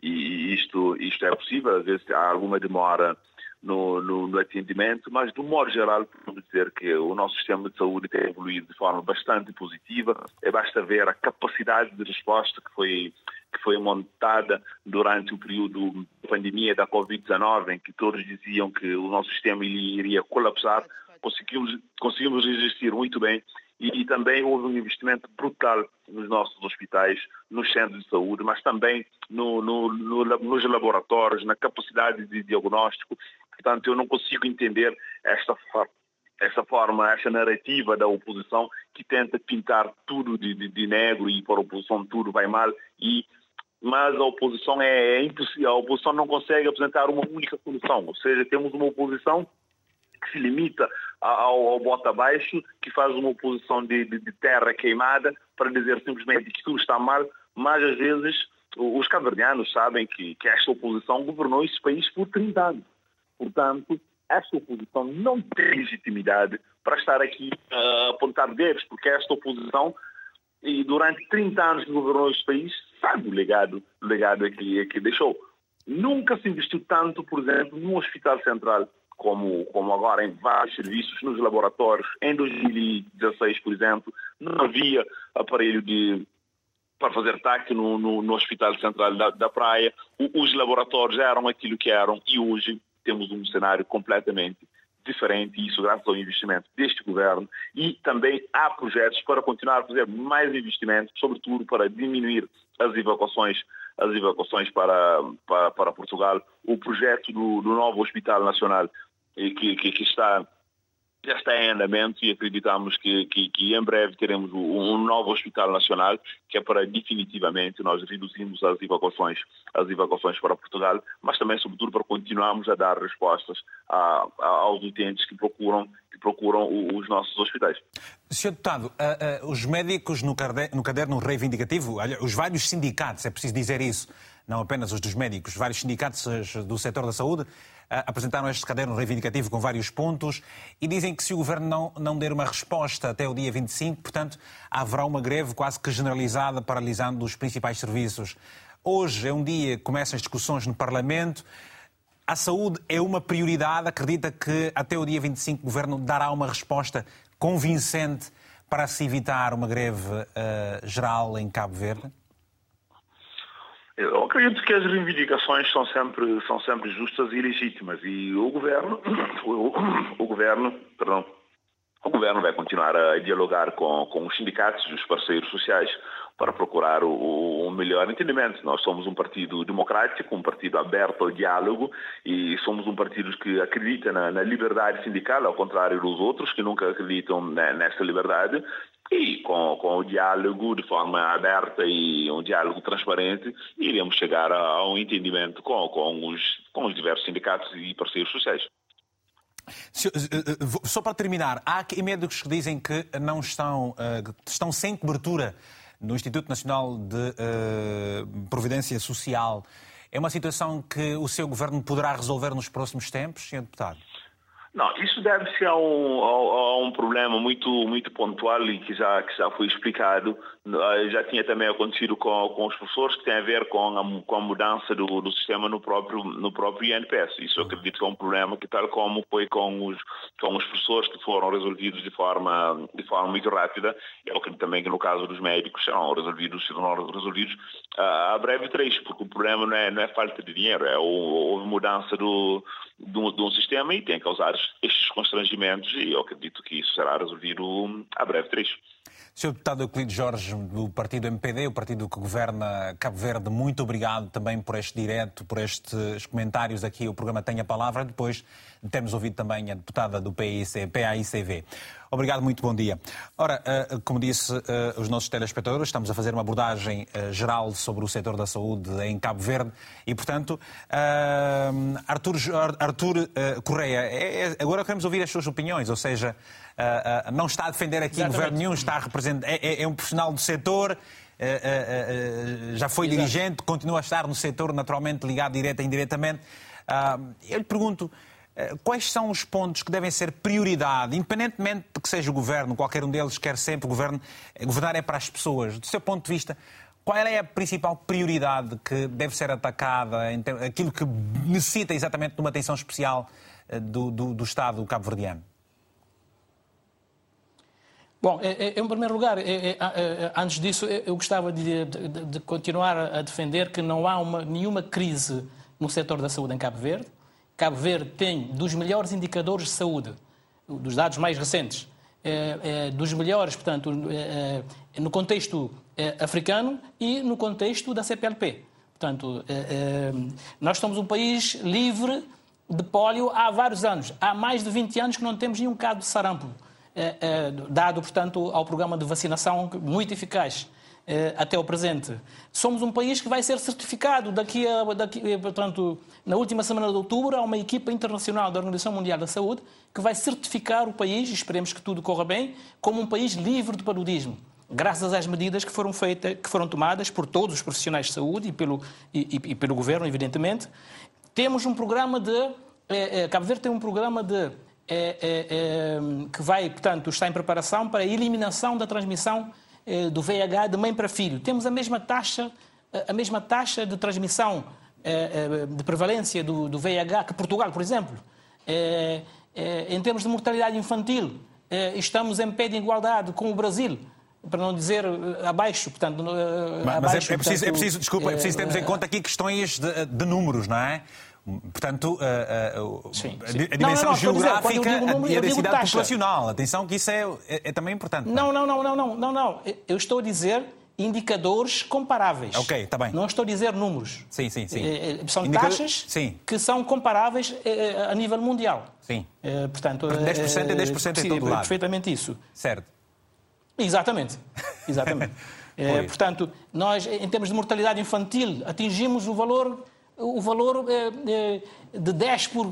e isto, isto é possível, às vezes há alguma demora no, no, no, atendimento, mas de um modo geral podemos dizer que o nosso sistema de saúde tem evoluído de forma bastante positiva. É basta ver a capacidade de resposta que foi que foi montada durante o período de pandemia da Covid-19, em que todos diziam que o nosso sistema iria colapsar, conseguimos, conseguimos resistir muito bem e, e, também houve um investimento brutal nos nossos hospitais, nos centros de saúde, mas também no, no, no, nos laboratórios, na capacidade de diagnóstico. Portanto, eu não consigo entender esta essa forma, essa narrativa da oposição que tenta pintar tudo de, de, de negro e para a oposição tudo vai mal e mas a oposição é, é impossível, a oposição não consegue apresentar uma única solução, ou seja, temos uma oposição que se limita ao, ao bota abaixo, que faz uma oposição de, de, de, terra queimada para dizer simplesmente que tudo está mal, mas às vezes os cavernianos sabem que, que esta oposição governou esse país por 30 anos. Portanto, esta oposição não tem legitimidade para estar aqui a apontar dedos, porque esta oposição, e durante 30 anos que governou este país, sabe o legado, o legado que, que deixou. Nunca se investiu tanto, por exemplo, num hospital central como, como agora em vários serviços, nos laboratórios. Em 2016, por exemplo, não havia aparelho de para fazer TAC no, no, no Hospital Central da, da Praia. O, os laboratórios eram aquilo que eram e hoje temos um cenário completamente diferente, e isso graças ao investimento deste governo. E também há projetos para continuar a fazer mais investimentos, sobretudo para diminuir as evacuações as evacuações para, para, para Portugal. O projeto do, do novo Hospital Nacional que, que, que está já está em andamento e acreditamos que, que, que, em breve teremos um novo hospital nacional que é para definitivamente nós reduzirmos as evacuações, as evacuações para Portugal, mas também sobretudo para continuarmos a dar respostas a, a, aos utentes que procuram que procuram os nossos hospitais. Sr. Deputado, uh, uh, os médicos no caderno, no caderno reivindicativo, os vários sindicatos, é preciso dizer isso, não apenas os dos médicos, vários sindicatos do setor da saúde, apresentaram este caderno reivindicativo com vários pontos e dizem que se o Governo não, não der uma resposta até o dia 25, portanto, haverá uma greve quase que generalizada, paralisando os principais serviços. Hoje é um dia que começam as discussões no Parlamento. A saúde é uma prioridade. Acredita que até o dia 25 o Governo dará uma resposta convincente para se evitar uma greve uh, geral em Cabo Verde? Eu acredito que as reivindicações são sempre, são sempre justas e legítimas e o governo, o, o governo, perdão, o governo vai continuar a dialogar com, com os sindicatos e os parceiros sociais para procurar o, o, melhor entendimento. Nós somos um partido democrático, um partido aberto ao diálogo e somos um partido que acredita na, na liberdade sindical, ao contrário dos outros que nunca acreditam nessa liberdade e com, com o diálogo de forma aberta e um diálogo transparente, iremos chegar a, a um entendimento com, com, os, com os diversos sindicatos e parceiros sociais. Eh, eh, só para terminar, há médicos que dizem que não estão, eh, estão sem cobertura no Instituto Nacional de Providência Social. É uma situação que o seu governo poderá resolver nos próximos tempos, Sr. Deputado? Não, isso deve-se a, um, a, a um, problema muito, muito pontual e que já, que já foi explicado. Ah, já tinha também acontecido com, com os professores, que tem a ver com a, com a mudança do, do, sistema no próprio, no próprio INPS. Isso eu acredito que é um problema que, tal como foi com os, com os professores que foram resolvidos de forma, de forma muito rápida, eu acredito também que no caso dos médicos serão resolvidos, serão resolvidos a breve trecho, porque o problema não é, não é falta de dinheiro, é a mudança do um, de um, sistema e tem a causar estes constrangimentos e eu acredito que isso será resolvido a breve trecho. Sr. Deputado Euclides Jorge, do partido MPD, o partido que governa Cabo Verde, muito obrigado também por este direto, por estes comentários aqui. O programa tem a palavra. Depois temos ouvido também a deputada do PIC, PAICV. Obrigado, muito bom dia. Ora, eh, como disse eh, os nossos telespectadores, estamos a fazer uma abordagem eh, geral sobre o setor da saúde em Cabo Verde e, portanto, Artur, Correia, é, é, agora queremos ouvir as suas opiniões, ou seja, não está a defender aqui Exatamente. governo nenhum, está a representar, é, é, é um profissional do setor, já foi Exato. dirigente, continua a estar no setor, naturalmente ligado direta e indiretamente. Ah, eu lhe pergunto, quais são os pontos que devem ser prioridade, independentemente de que seja o governo, qualquer um deles quer sempre o governo, governar é para as pessoas. Do seu ponto de vista, qual é a principal prioridade que deve ser atacada, aquilo que necessita exatamente de uma atenção especial do, do, do Estado cabo-verdiano? Bom, em primeiro lugar, antes disso, eu gostava de continuar a defender que não há uma, nenhuma crise no setor da saúde em Cabo Verde. Cabo Verde tem dos melhores indicadores de saúde, dos dados mais recentes, dos melhores, portanto, no contexto africano e no contexto da CPLP. Portanto, nós somos um país livre de pólio há vários anos. Há mais de 20 anos que não temos nenhum caso de sarampo. É, é, dado, portanto, ao programa de vacinação muito eficaz é, até o presente. Somos um país que vai ser certificado daqui a, daqui, portanto, na última semana de outubro, há uma equipa internacional da Organização Mundial da Saúde que vai certificar o país, esperemos que tudo corra bem, como um país livre de paludismo graças às medidas que foram feitas, que foram tomadas por todos os profissionais de saúde e pelo, e, e pelo governo, evidentemente. Temos um programa de. É, é, Cabo Verde tem um programa de é, é, é, que vai, portanto, está em preparação para a eliminação da transmissão é, do VIH de mãe para filho. Temos a mesma taxa, a mesma taxa de transmissão é, é, de prevalência do, do, VIH que Portugal, por exemplo. em termos de mortalidade infantil, estamos em pé de igualdade com o Brasil para não dizer abaixo, portanto, mas, abaixo, é, preciso, portanto, é preciso, desculpa, é preciso termos em conta aqui questões de, de números, não é? Portanto, a, a, a dimensão não, não, não, geográfica dizer, número, e a densidade populacional. Atenção que isso é, é, é, também importante. Não, não, não, não, não, não, não. Eu estou a dizer indicadores comparáveis. Ok, está bem. Não estou a dizer números. Sim, sim, sim. Eh, são Indicador... taxas sim. que são comparáveis eh, a nível mundial. Sim. Portanto, 10% é 10% em todo lado. perfeitamente isso. Certo. Exatamente. Exatamente. portanto, nós, em termos de mortalidade infantil, atingimos o valor o valor eh, eh, de 10 por,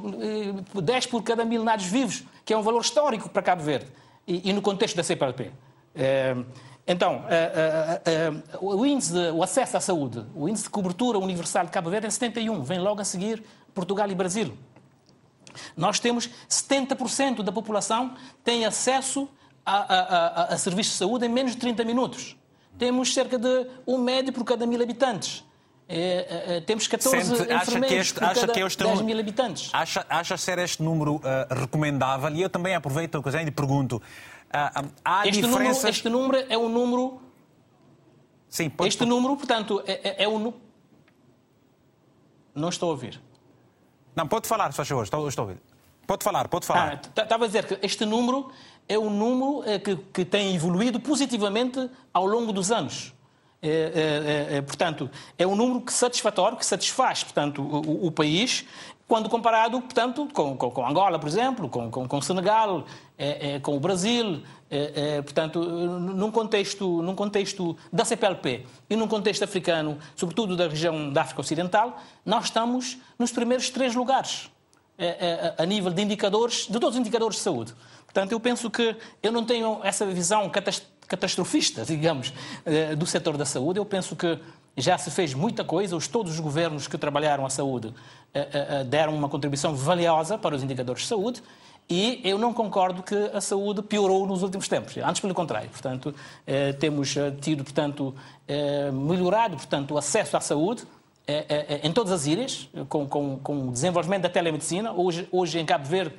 10 eh, por cada mil nados vivos, que é um valor histórico para Cabo Verde, e, no contexto da CPLP. Então, o índice de, o acesso à saúde, o índice de cobertura universal de Cabo Verde é 71, vem logo a seguir Portugal e Brasil. Nós temos 70% da população tem acesso a, a, a, a serviços de saúde em menos de 30 minutos. Temos cerca de um médico por cada mil habitantes. É, é, é, temos 14 Sente, acha que este, acha que este 10 mil habitantes. Acha, acha ser este número uh, recomendável? E eu também aproveito a ocasião e pergunto, uh, há este diferenças... Número, este número é um número... Sim, pode, Este pode... número, portanto, é, é, é um... Não estou a ouvir. Não, pode falar, se faz favor, estou, estou a ouvir. Pode falar, pode falar. Ah, estava a dizer que este número é um número eh, que, que tem evoluído positivamente ao longo dos anos. É, é, é, é, portanto, é um número que satisfatório, que satisfaz portanto, o, o país, quando comparado portanto, com, com, com Angola, por exemplo, com, com, com Senegal, é, é, com o Brasil, portanto, num contexto, num contexto da CPLP e num contexto africano, sobretudo da região da África Ocidental, nós estamos nos primeiros três lugares a nível de indicadores, de todos os indicadores de saúde. Portanto, eu penso que eu não tenho essa visão catastrófica catastrofista, digamos, eh, do setor da saúde. Eu penso que já se fez muita coisa, os, todos os governos que trabalharam a saúde eh, eh, deram uma contribuição valiosa para os indicadores de saúde e eu não concordo que a saúde piorou nos últimos tempos, antes pelo contrário. Portanto, temos tido, portanto, melhorado, portanto, o acesso à saúde em todas as ilhas, com, com, com o desenvolvimento da telemedicina. Hoje, hoje em Cabo Verde,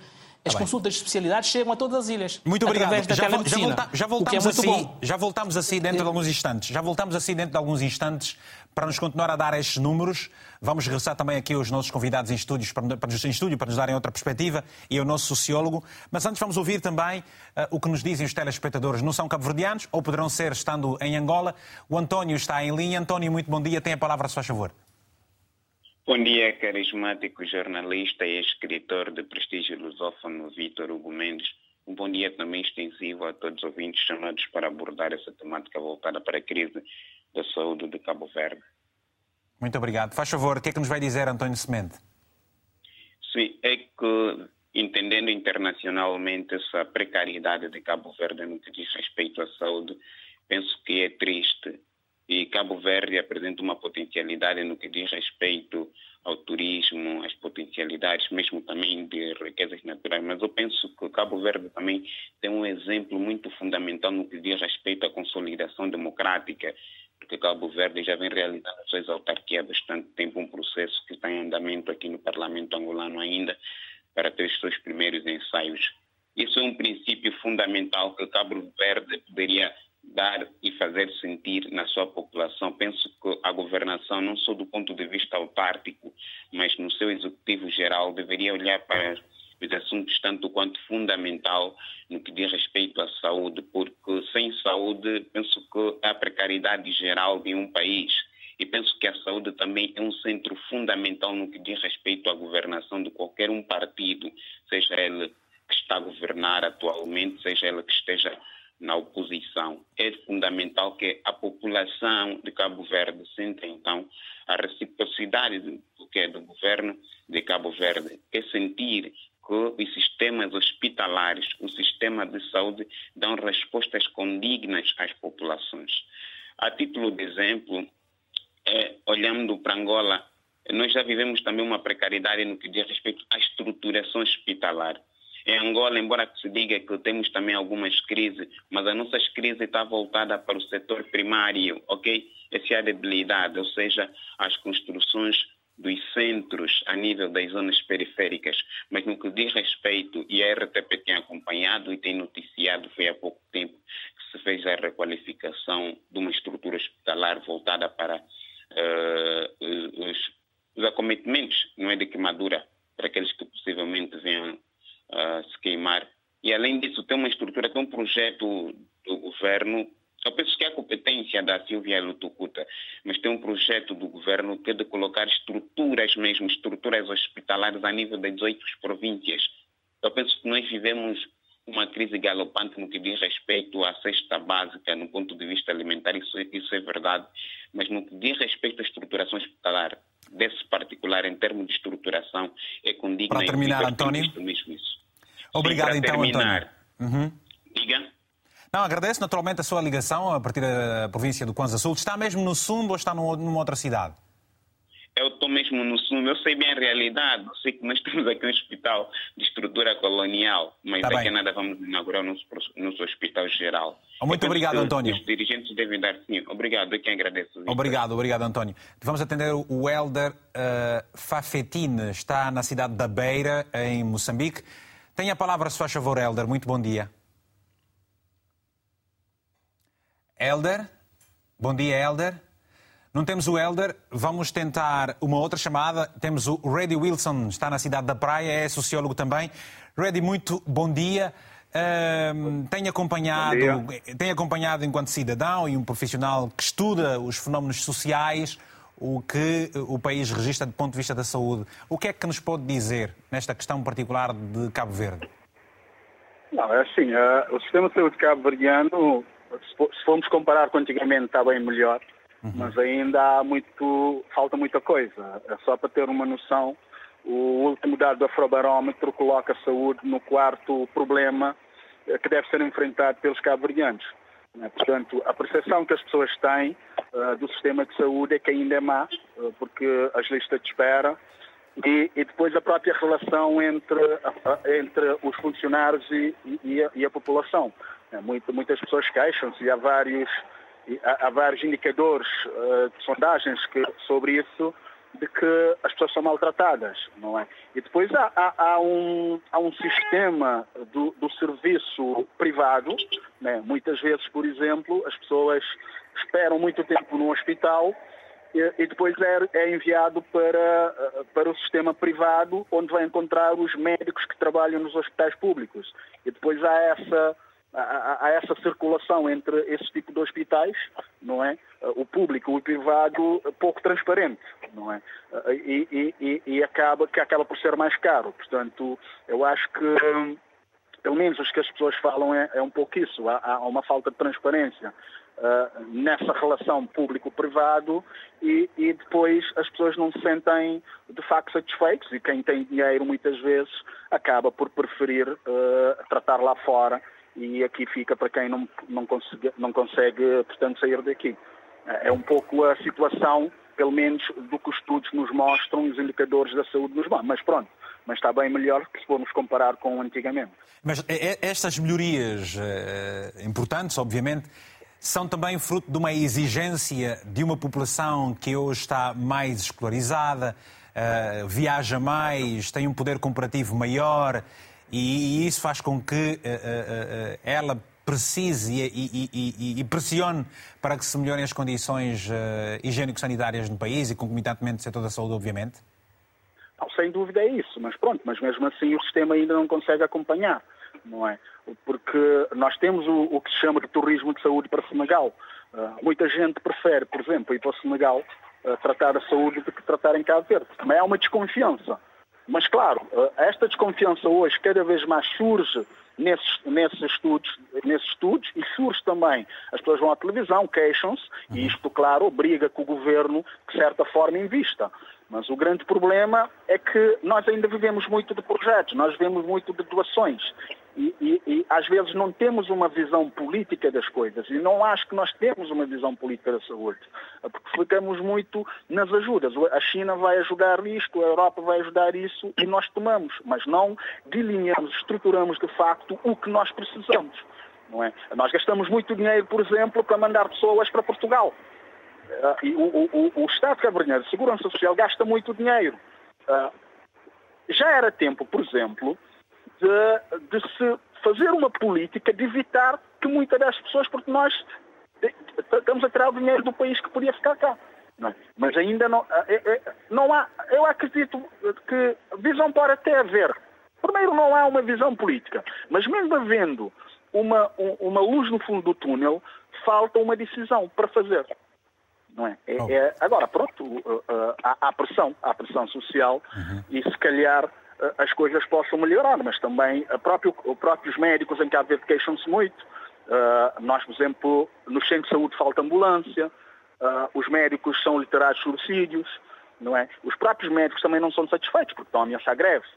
as tá consultas de especialidade chegam a todas as ilhas. Muito obrigado. Através da já, já, volta, já voltamos é assim, já voltamos assim dentro de alguns instantes. Já voltamos assim dentro de alguns instantes para nos continuar a dar estes números. Vamos regressar também aqui aos nossos convidados em, estúdios, para, para, em estúdio para nos darem outra perspectiva e ao nosso sociólogo. Mas antes vamos ouvir também uh, o que nos dizem os telespectadores. Não são cabo-verdianos ou poderão ser estando em Angola. O António está em linha. António, muito bom dia. Tem a palavra, se faz favor. Bom dia, carismático jornalista e escritor de prestígio lusófono Vítor Hugo Mendes. Um bom dia também extensivo a todos os ouvintes chamados para abordar essa temática voltada para a crise da saúde de Cabo Verde. Muito obrigado. Faz favor, o que é que nos vai dizer António Semente? Sim, é que entendendo internacionalmente essa precariedade de Cabo Verde no que diz respeito à saúde, penso que é triste e Cabo Verde apresenta uma potencialidade no que diz respeito ao turismo, às potencialidades, mesmo também de riquezas naturais. Mas eu penso que Cabo Verde também tem um exemplo muito fundamental no que diz respeito à consolidação democrática, porque Cabo Verde já vem realizando as suas autarquias há bastante tempo, um processo que está em andamento aqui no Parlamento angolano ainda, para ter os seus primeiros ensaios. Isso é um princípio fundamental que Cabo Verde poderia dar e fazer sentir na sua população. Penso que a governação, não só do ponto de vista autártico, mas no seu executivo geral, deveria olhar para os assuntos tanto quanto fundamental no que diz respeito à saúde, porque sem saúde, penso que há precariedade geral de um país. E penso que a saúde também é um centro fundamental no que diz respeito à governação de qualquer um partido, seja ele que está a governar atualmente, seja ele que esteja na oposição. É fundamental que a população de Cabo Verde sinta, então, a reciprocidade do que é do governo de Cabo Verde, é sentir que os sistemas hospitalares, o sistema de saúde, dão respostas condignas às populações. A título de exemplo, é, olhando para Angola, nós já vivemos também uma precariedade no que diz respeito à estruturação hospitalar. Em Angola, embora se diga que temos também algumas crises, mas a nossa crise está voltada para o setor primário, ok? Essa é a debilidade, ou seja, as construções dos centros a nível das zonas periféricas. Mas no que diz respeito, e a RTP tem acompanhado e tem noticiado, foi há pouco tempo que se fez a requalificação de uma estrutura hospitalar voltada para uh, os, os acometimentos, não é de queimadura, para aqueles que possivelmente venham uh, se queimar. E além disso, tem uma estrutura, tem um projeto do governo. Eu penso que é a competência da Silvia Lutucuta, mas tem um projeto do governo que é de colocar estruturas mesmo, estruturas hospitalares a nível das 18 províncias. Eu penso que nós vivemos uma crise galopante no que diz respeito à cesta básica no ponto de vista alimentar, isso, isso é verdade, mas no que diz respeito à estruturação hospitalar, desse particular em termos de estruturação, é condigna Para terminar, António. Mesmo isso. Obrigado, Sim, então, terminar, António. Uhum. Diga. Não, agradeço naturalmente a sua ligação a partir da província do Kwanza Sul. Está mesmo no Sumbo ou está numa outra cidade? Eu estou mesmo no Sumbo. Eu sei bem a realidade. Eu sei que nós temos aqui um hospital de estrutura colonial, mas Tá daqui a nada vamos inaugurar o nosso, nosso hospital geral. Muito Eu penso obrigado, que António. Os dirigentes devem dar sim. Obrigado. Eu quem agradeço. Victor. Obrigado, obrigado, António. Vamos atender o Helder uh, Fafetine, está na cidade da Beira, em Moçambique. Tem a palavra, se faz favor, Helder. Muito bom dia. Helder? Bom dia, Helder. Não temos o Helder, vamos tentar uma outra chamada. Temos o Reddy Wilson, está na cidade da Praia, é sociólogo também. Reddy, muito bom dia. Tem acompanhado, tem acompanhado enquanto cidadão e um profissional que estuda os fenómenos sociais, o que o país registra do ponto de vista da saúde. O que é que nos pode dizer nesta questão particular de Cabo Verde? Não, é assim, eh, o sistema de saúde cabo-verdiano, se formos comparar com antigamente, está bem melhor, mas ainda há muito, falta muita coisa. É só para ter uma noção, o último dado do Afrobarómetro coloca a saúde no quarto problema eh, que deve ser enfrentado pelos cabo-verdianos. né? Portanto, a percepção que as pessoas têm eh, do sistema de saúde é que ainda é má, eh, porque as listas de espera e, e depois a própria relação entre, entre os funcionários e, e a, e a população. É, muito- muitas pessoas queixam-se e há vários, há, vários indicadores eh, de sondagens que, sobre isso, de que as pessoas são maltratadas, não é? E depois há, há- há um, há um sistema do, do serviço privado, né? muitas vezes, por exemplo, as pessoas esperam muito tempo no hospital e, e depois é, é enviado para, eh, para o sistema privado, onde vai encontrar os médicos que trabalham nos hospitais públicos. E depois há essa, há essa circulação entre esse tipo de hospitais, não é? O público e o privado pouco transparente, não é? E, e- e- acaba, que acaba por ser mais caro. Portanto, eu acho que pelo menos os que as pessoas falam é, é um pouco isso. Há, há uma falta de transparência ah, nessa relação público-privado e, e depois as pessoas não se sentem de facto satisfeitos e quem tem dinheiro muitas vezes acaba por preferir ah, tratar lá fora e aqui fica para quem não, não, consegue, não consegue, portanto, sair daqui. É um pouco a situação, pelo menos, do que os estudos nos mostram e os indicadores da saúde nos vão. Mas pronto, mas está bem melhor que se formos comparar com antigamente. Mas estas melhorias importantes, obviamente, são também fruto de uma exigência de uma população que hoje está mais escolarizada, uh, viaja mais, tem um poder comparativo maior e, isso faz com que uh, uh, ela precise e, e, e, e, pressione para que se melhorem as condições higiênico-sanitárias no país e concomitantemente do setor da saúde, obviamente? Não, sem dúvida é isso, mas pronto, mas mesmo assim o sistema ainda não consegue acompanhar, não é? porque nós temos o, o, que se chama de turismo de saúde para Senegal. Uh, muita gente prefere, por exemplo, ir para o Senegal uh, tratar a saúde do que tratar em Cabo Verde. Também há uma desconfiança. Mas, claro, uh, esta desconfiança hoje cada vez mais surge nesses, nesses, estudos, nesses estudos e surge também. As pessoas vão à televisão, queixam-se, e isto, claro, obriga que o governo, de certa forma, invista. Mas o grande problema é que nós ainda vivemos muito de projetos, nós vivemos muito de doações. E, e, e, às vezes não temos uma visão política das coisas. E não acho que nós temos uma visão política da saúde. Porque ficamos muito nas ajudas. A China vai ajudar isto, a Europa vai ajudar isso e nós tomamos. Mas não delineamos, estruturamos de facto o que nós precisamos. Não é? Nós gastamos muito dinheiro, por exemplo, para mandar pessoas para Portugal. E o, o, o Estado cabo-verdiano de Segurança Social gasta muito dinheiro. Uh, já era tempo, por exemplo, de, de, se fazer uma política de evitar que muitas das pessoas, porque nós estamos a tirar o dinheiro do país que podia ficar cá. Não é? Mas ainda não, é, é, não há, eu acredito que visão pode até haver. Primeiro, não há uma visão política, mas mesmo havendo uma, uma luz no fundo do túnel, falta uma decisão para fazer. Não é? é, é agora, pronto, há, há, pressão, há pressão social uhum. e se calhar as coisas possam melhorar, mas também próprio, os próprios médicos em Cabo Verde queixam-se muito. nós, por exemplo, no centro de saúde falta ambulância, os médicos são literados subsídios, não é? Os próprios médicos também não são satisfeitos porque estão a ameaçar greves.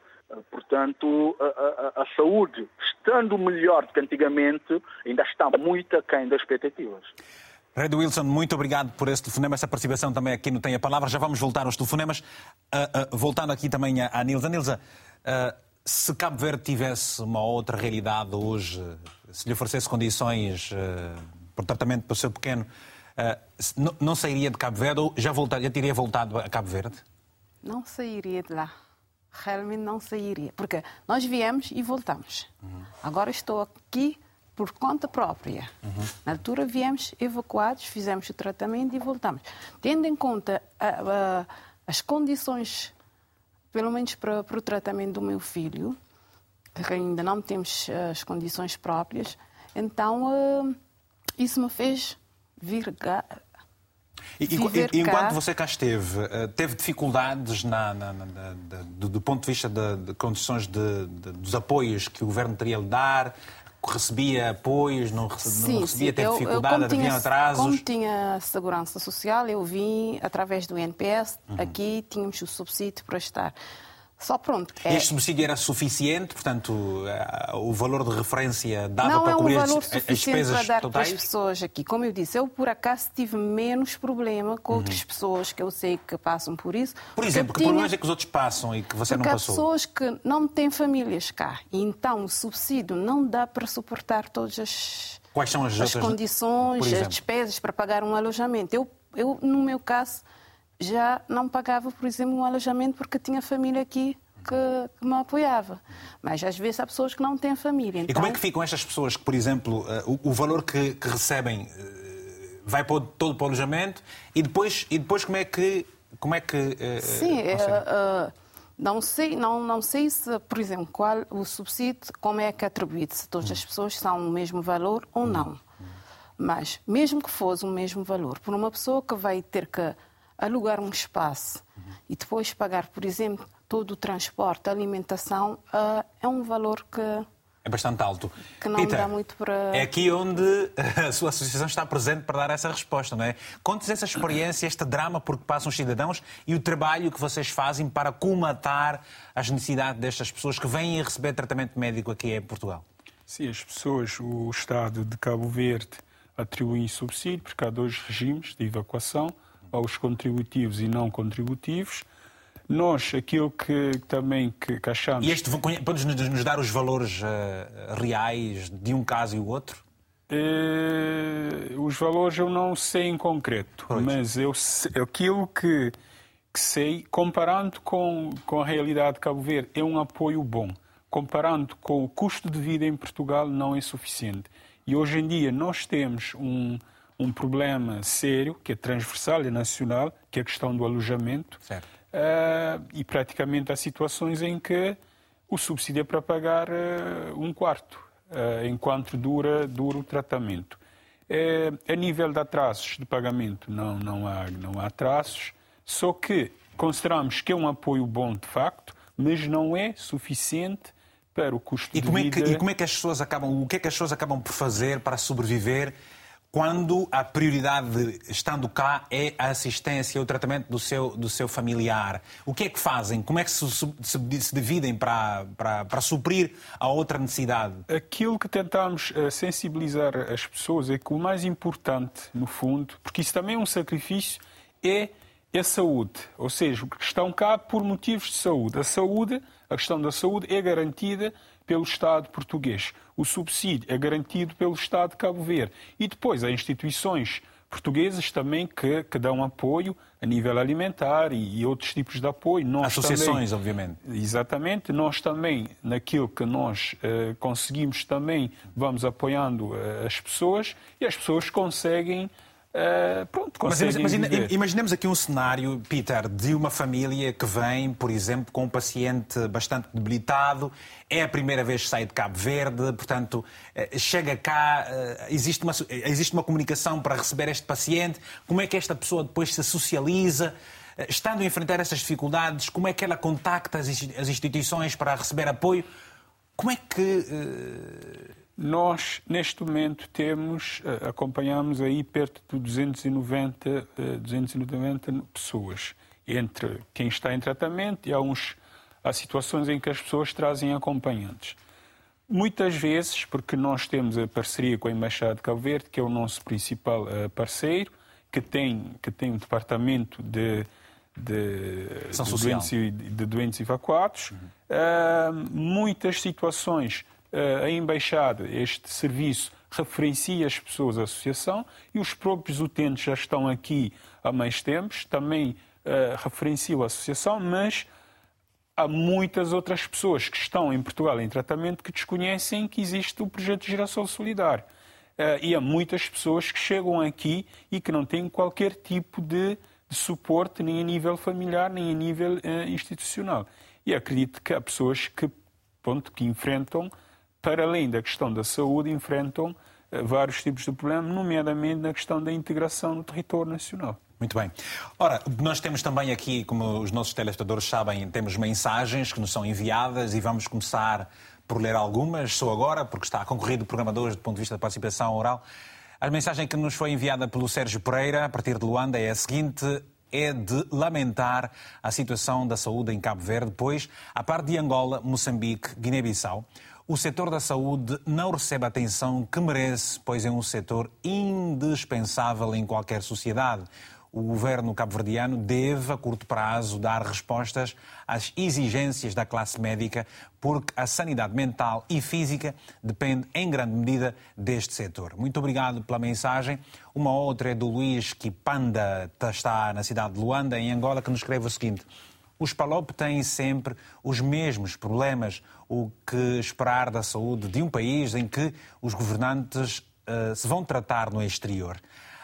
Portanto, a, a, a, saúde, estando melhor do que antigamente, ainda está muito aquém das expectativas. Red Wilson, muito obrigado por esse telefonema, essa participação também aqui no Tem a Palavra. Já vamos voltar aos telefonemas. Uh, uh, voltando aqui também à Nilza. Nilza, uh, se Cabo Verde tivesse uma outra realidade hoje, se lhe oferecesse condições para o tratamento para o seu pequeno, não, não, sairia de Cabo Verde ou já, voltar, já teria voltado a Cabo Verde? Não sairia de lá. Realmente não sairia. Porque nós viemos e voltamos. Uhum. Agora estou aqui por conta própria. Uhum. Na altura viemos evacuados, fizemos o tratamento e voltamos. Tendo em conta a, a, as condições, pelo menos para, para, o tratamento do meu filho, que ainda não temos eh, as condições próprias, então uh, isso me fez vir e, e, enquanto você cá esteve, teve dificuldades na, na, na, do, do, ponto de vista de, de condições de, dos apoios que o governo teria a dar? Recebia apoios, não, recebia, não recebia teve dificuldade, havia atrasos? Como tinha segurança social, eu vim através do NPS, uhum. aqui tínhamos o subsídio para estar. Só pronto. É... Este subsídio era suficiente, portanto, eh, o valor de referência dava não para cobrir é um valor as, as despesas para dar totais? Para as pessoas aqui. Como eu disse, eu por acaso tive menos problema com uhum. outras pessoas que eu sei que passam por isso. Por exemplo, que tinha... problemas é que os outros passam e que você porque não passou? Há pessoas que não têm famílias cá. E então o subsídio não dá para suportar todas as, Quais são as, as outras... condições, as despesas para pagar um alojamento. Eu, eu, no meu caso, já não pagava, por exemplo, um alojamento porque tinha família aqui que, que, me apoiava. Mas às vezes há pessoas que não têm família. Então... E como é então que ficam estas pessoas que, por exemplo, uh, o, o, valor que, que recebem uh, vai para o, todo para o alojamento e depois, e depois como é que. Como é que uh, Sim, não sei, não, não sei se, por exemplo, qual o subsídio, como é que é atribuído, se todas as pessoas são o mesmo valor ou não. Mas, mesmo que fosse o mesmo valor, por uma pessoa que vai ter que alugar um espaço e depois pagar, por exemplo, todo o transporte, a alimentação, uh, é um valor que é bastante alto. Que não Peter, dá muito para. É aqui onde a sua associação está presente para dar essa resposta, não é? Conte-nos essa experiência, este drama por que passam os cidadãos e o trabalho que vocês fazem para colmatar as necessidades destas pessoas que vêm receber tratamento médico aqui em Portugal. Sim, as pessoas, o Estado de Cabo Verde atribuem subsídio, porque há dois regimes de evacuação, aos contributivos e não contributivos. Nós, aquilo que também que, que achamos... E este, podes nos dar os valores uh, reais de um caso e o outro? Uh, os valores eu não sei em concreto, pois. mas eu, aquilo que, que sei, comparando com, com a realidade de Cabo Verde, é um apoio bom. Comparando com o custo de vida em Portugal, não é suficiente. E hoje em dia nós temos um, um problema sério, que é transversal e nacional, que é a questão do alojamento. Uh, e praticamente há situações em que o subsídio é para pagar uh, um quarto uh, enquanto dura, dura o tratamento. É, a nível de atrasos de pagamento, não, não, há, não há atrasos, só que consideramos que é um apoio bom de facto, mas não é suficiente para o custo e de como vida. É que, e como é que as pessoas acabam, o que é que as pessoas acabam por fazer para sobreviver quando a prioridade, estando cá, é a assistência, o tratamento do seu, do seu familiar. O que é que fazem? Como é que se, se, se dividem para, para, para suprir a outra necessidade? Aquilo que tentamos eh, sensibilizar as pessoas é que o mais importante, no fundo, porque isso também é um sacrifício, é a saúde. Ou seja, estão cá por motivos de saúde. A saúde, a questão da saúde é garantida pelo Estado português. O subsídio é garantido pelo Estado de Cabo Verde. E depois há instituições portuguesas também que, que dão apoio a nível alimentar e, e outros tipos de apoio. Nós Associações, também, obviamente. Exatamente. Nós também, naquilo que nós uh, conseguimos, também vamos apoiando uh, as pessoas e as pessoas conseguem Uh, pronto, mas, mas imaginemos aqui um cenário, Peter, de uma família que vem, por exemplo, com um paciente bastante debilitado, é a primeira vez que sai de Cabo Verde, portanto, uh, chega cá, uh, existe, uma, existe uma comunicação para receber este paciente, como é que esta pessoa depois se socializa? Estando a enfrentar essas dificuldades, como é que ela contacta as instituições para receber apoio? Como é que nós, neste momento, temos, eh, acompanhamos aí perto de 290, 290 eh, pessoas, entre quem está em tratamento e há, uns, há situações em que as pessoas trazem acompanhantes. Muitas vezes, porque nós temos a parceria com a Embaixada de Cabo Verde, que é o nosso principal eh, parceiro, que tem, que tem um departamento de, de, de, doentes, de doentes, evacuados, uhum. uh, muitas situações a Embaixada, este serviço, referencia as pessoas à associação e os próprios utentes já estão aqui há mais tempos, também uh, referenciam a associação, mas há muitas outras pessoas que estão em Portugal em tratamento que desconhecem que existe o projeto de Girassol Solidário. Uh, e há muitas pessoas que chegam aqui e que não têm qualquer tipo de, de suporte, nem a nível familiar, nem a nível uh, institucional. E acredito que há pessoas que, ponto, que enfrentam para além da questão da saúde, enfrentam eh, vários tipos de problemas, nomeadamente na questão da integração no território nacional. Muito bem. Ora, nós temos também aqui, como os nossos telespectadores sabem, temos mensagens que nos são enviadas e vamos começar por ler algumas. Sou agora, porque está concorrido o programa de hoje do ponto de vista da participação oral. A mensagem que nos foi enviada pelo Sérgio Pereira, a partir de Luanda, é a seguinte: é de lamentar a situação da saúde em Cabo Verde, pois, a par de Angola, Moçambique, Guiné-Bissau, o setor da saúde não recebe a atenção que merece, pois é um setor indispensável em qualquer sociedade. O governo cabo-verdiano deve, a curto prazo, dar respostas às exigências da classe médica, porque a sanidade mental e física depende, em grande medida, deste setor. Muito obrigado pela mensagem. Uma outra é do Luís Kipanda, que está na cidade de Luanda, em Angola, que nos escreve o seguinte. Os PALOP têm sempre os mesmos problemas. O que esperar da saúde de um país em que os governantes uh, se vão tratar no exterior?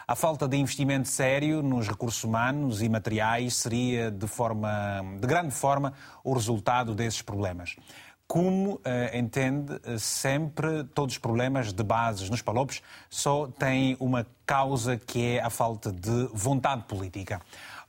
A falta de investimento sério nos recursos humanos e materiais seria de, forma, de grande forma o resultado desses problemas. Como uh, entende, eh, sempre todos os problemas de bases nos palopes só têm uma causa que é a falta de vontade política.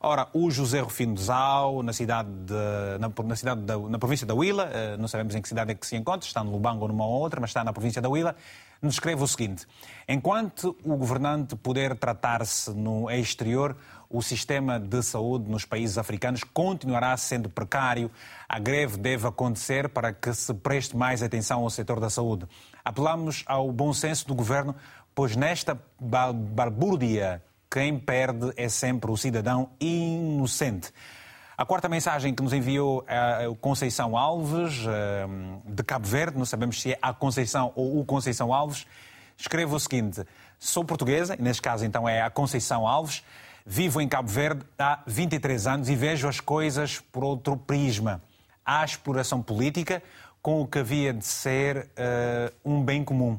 Ora, o José Rufino de Zau, na cidade, de, na, na, cidade da, na província da Huila, eh, não sabemos em que cidade é que se encontra, está no Lubango ou numa outra, mas está na província da Huila, nos escreve o seguinte: enquanto o governante puder tratar-se no exterior, o sistema de saúde nos países africanos continuará sendo precário. A greve deve acontecer para que se preste mais atenção ao setor da saúde. Apelamos ao bom senso do governo pois nesta balbúrdia quem perde é sempre o cidadão inocente. A quarta mensagem que nos enviou é a Conceição Alves, eh, de Cabo Verde, não sabemos se é a Conceição ou o Conceição Alves, escreve o seguinte: Sou portuguesa, neste caso então é a Conceição Alves, vivo em Cabo Verde há 23 anos e vejo as coisas por outro prisma. Há exploração política com o que havia de ser uh, um bem comum.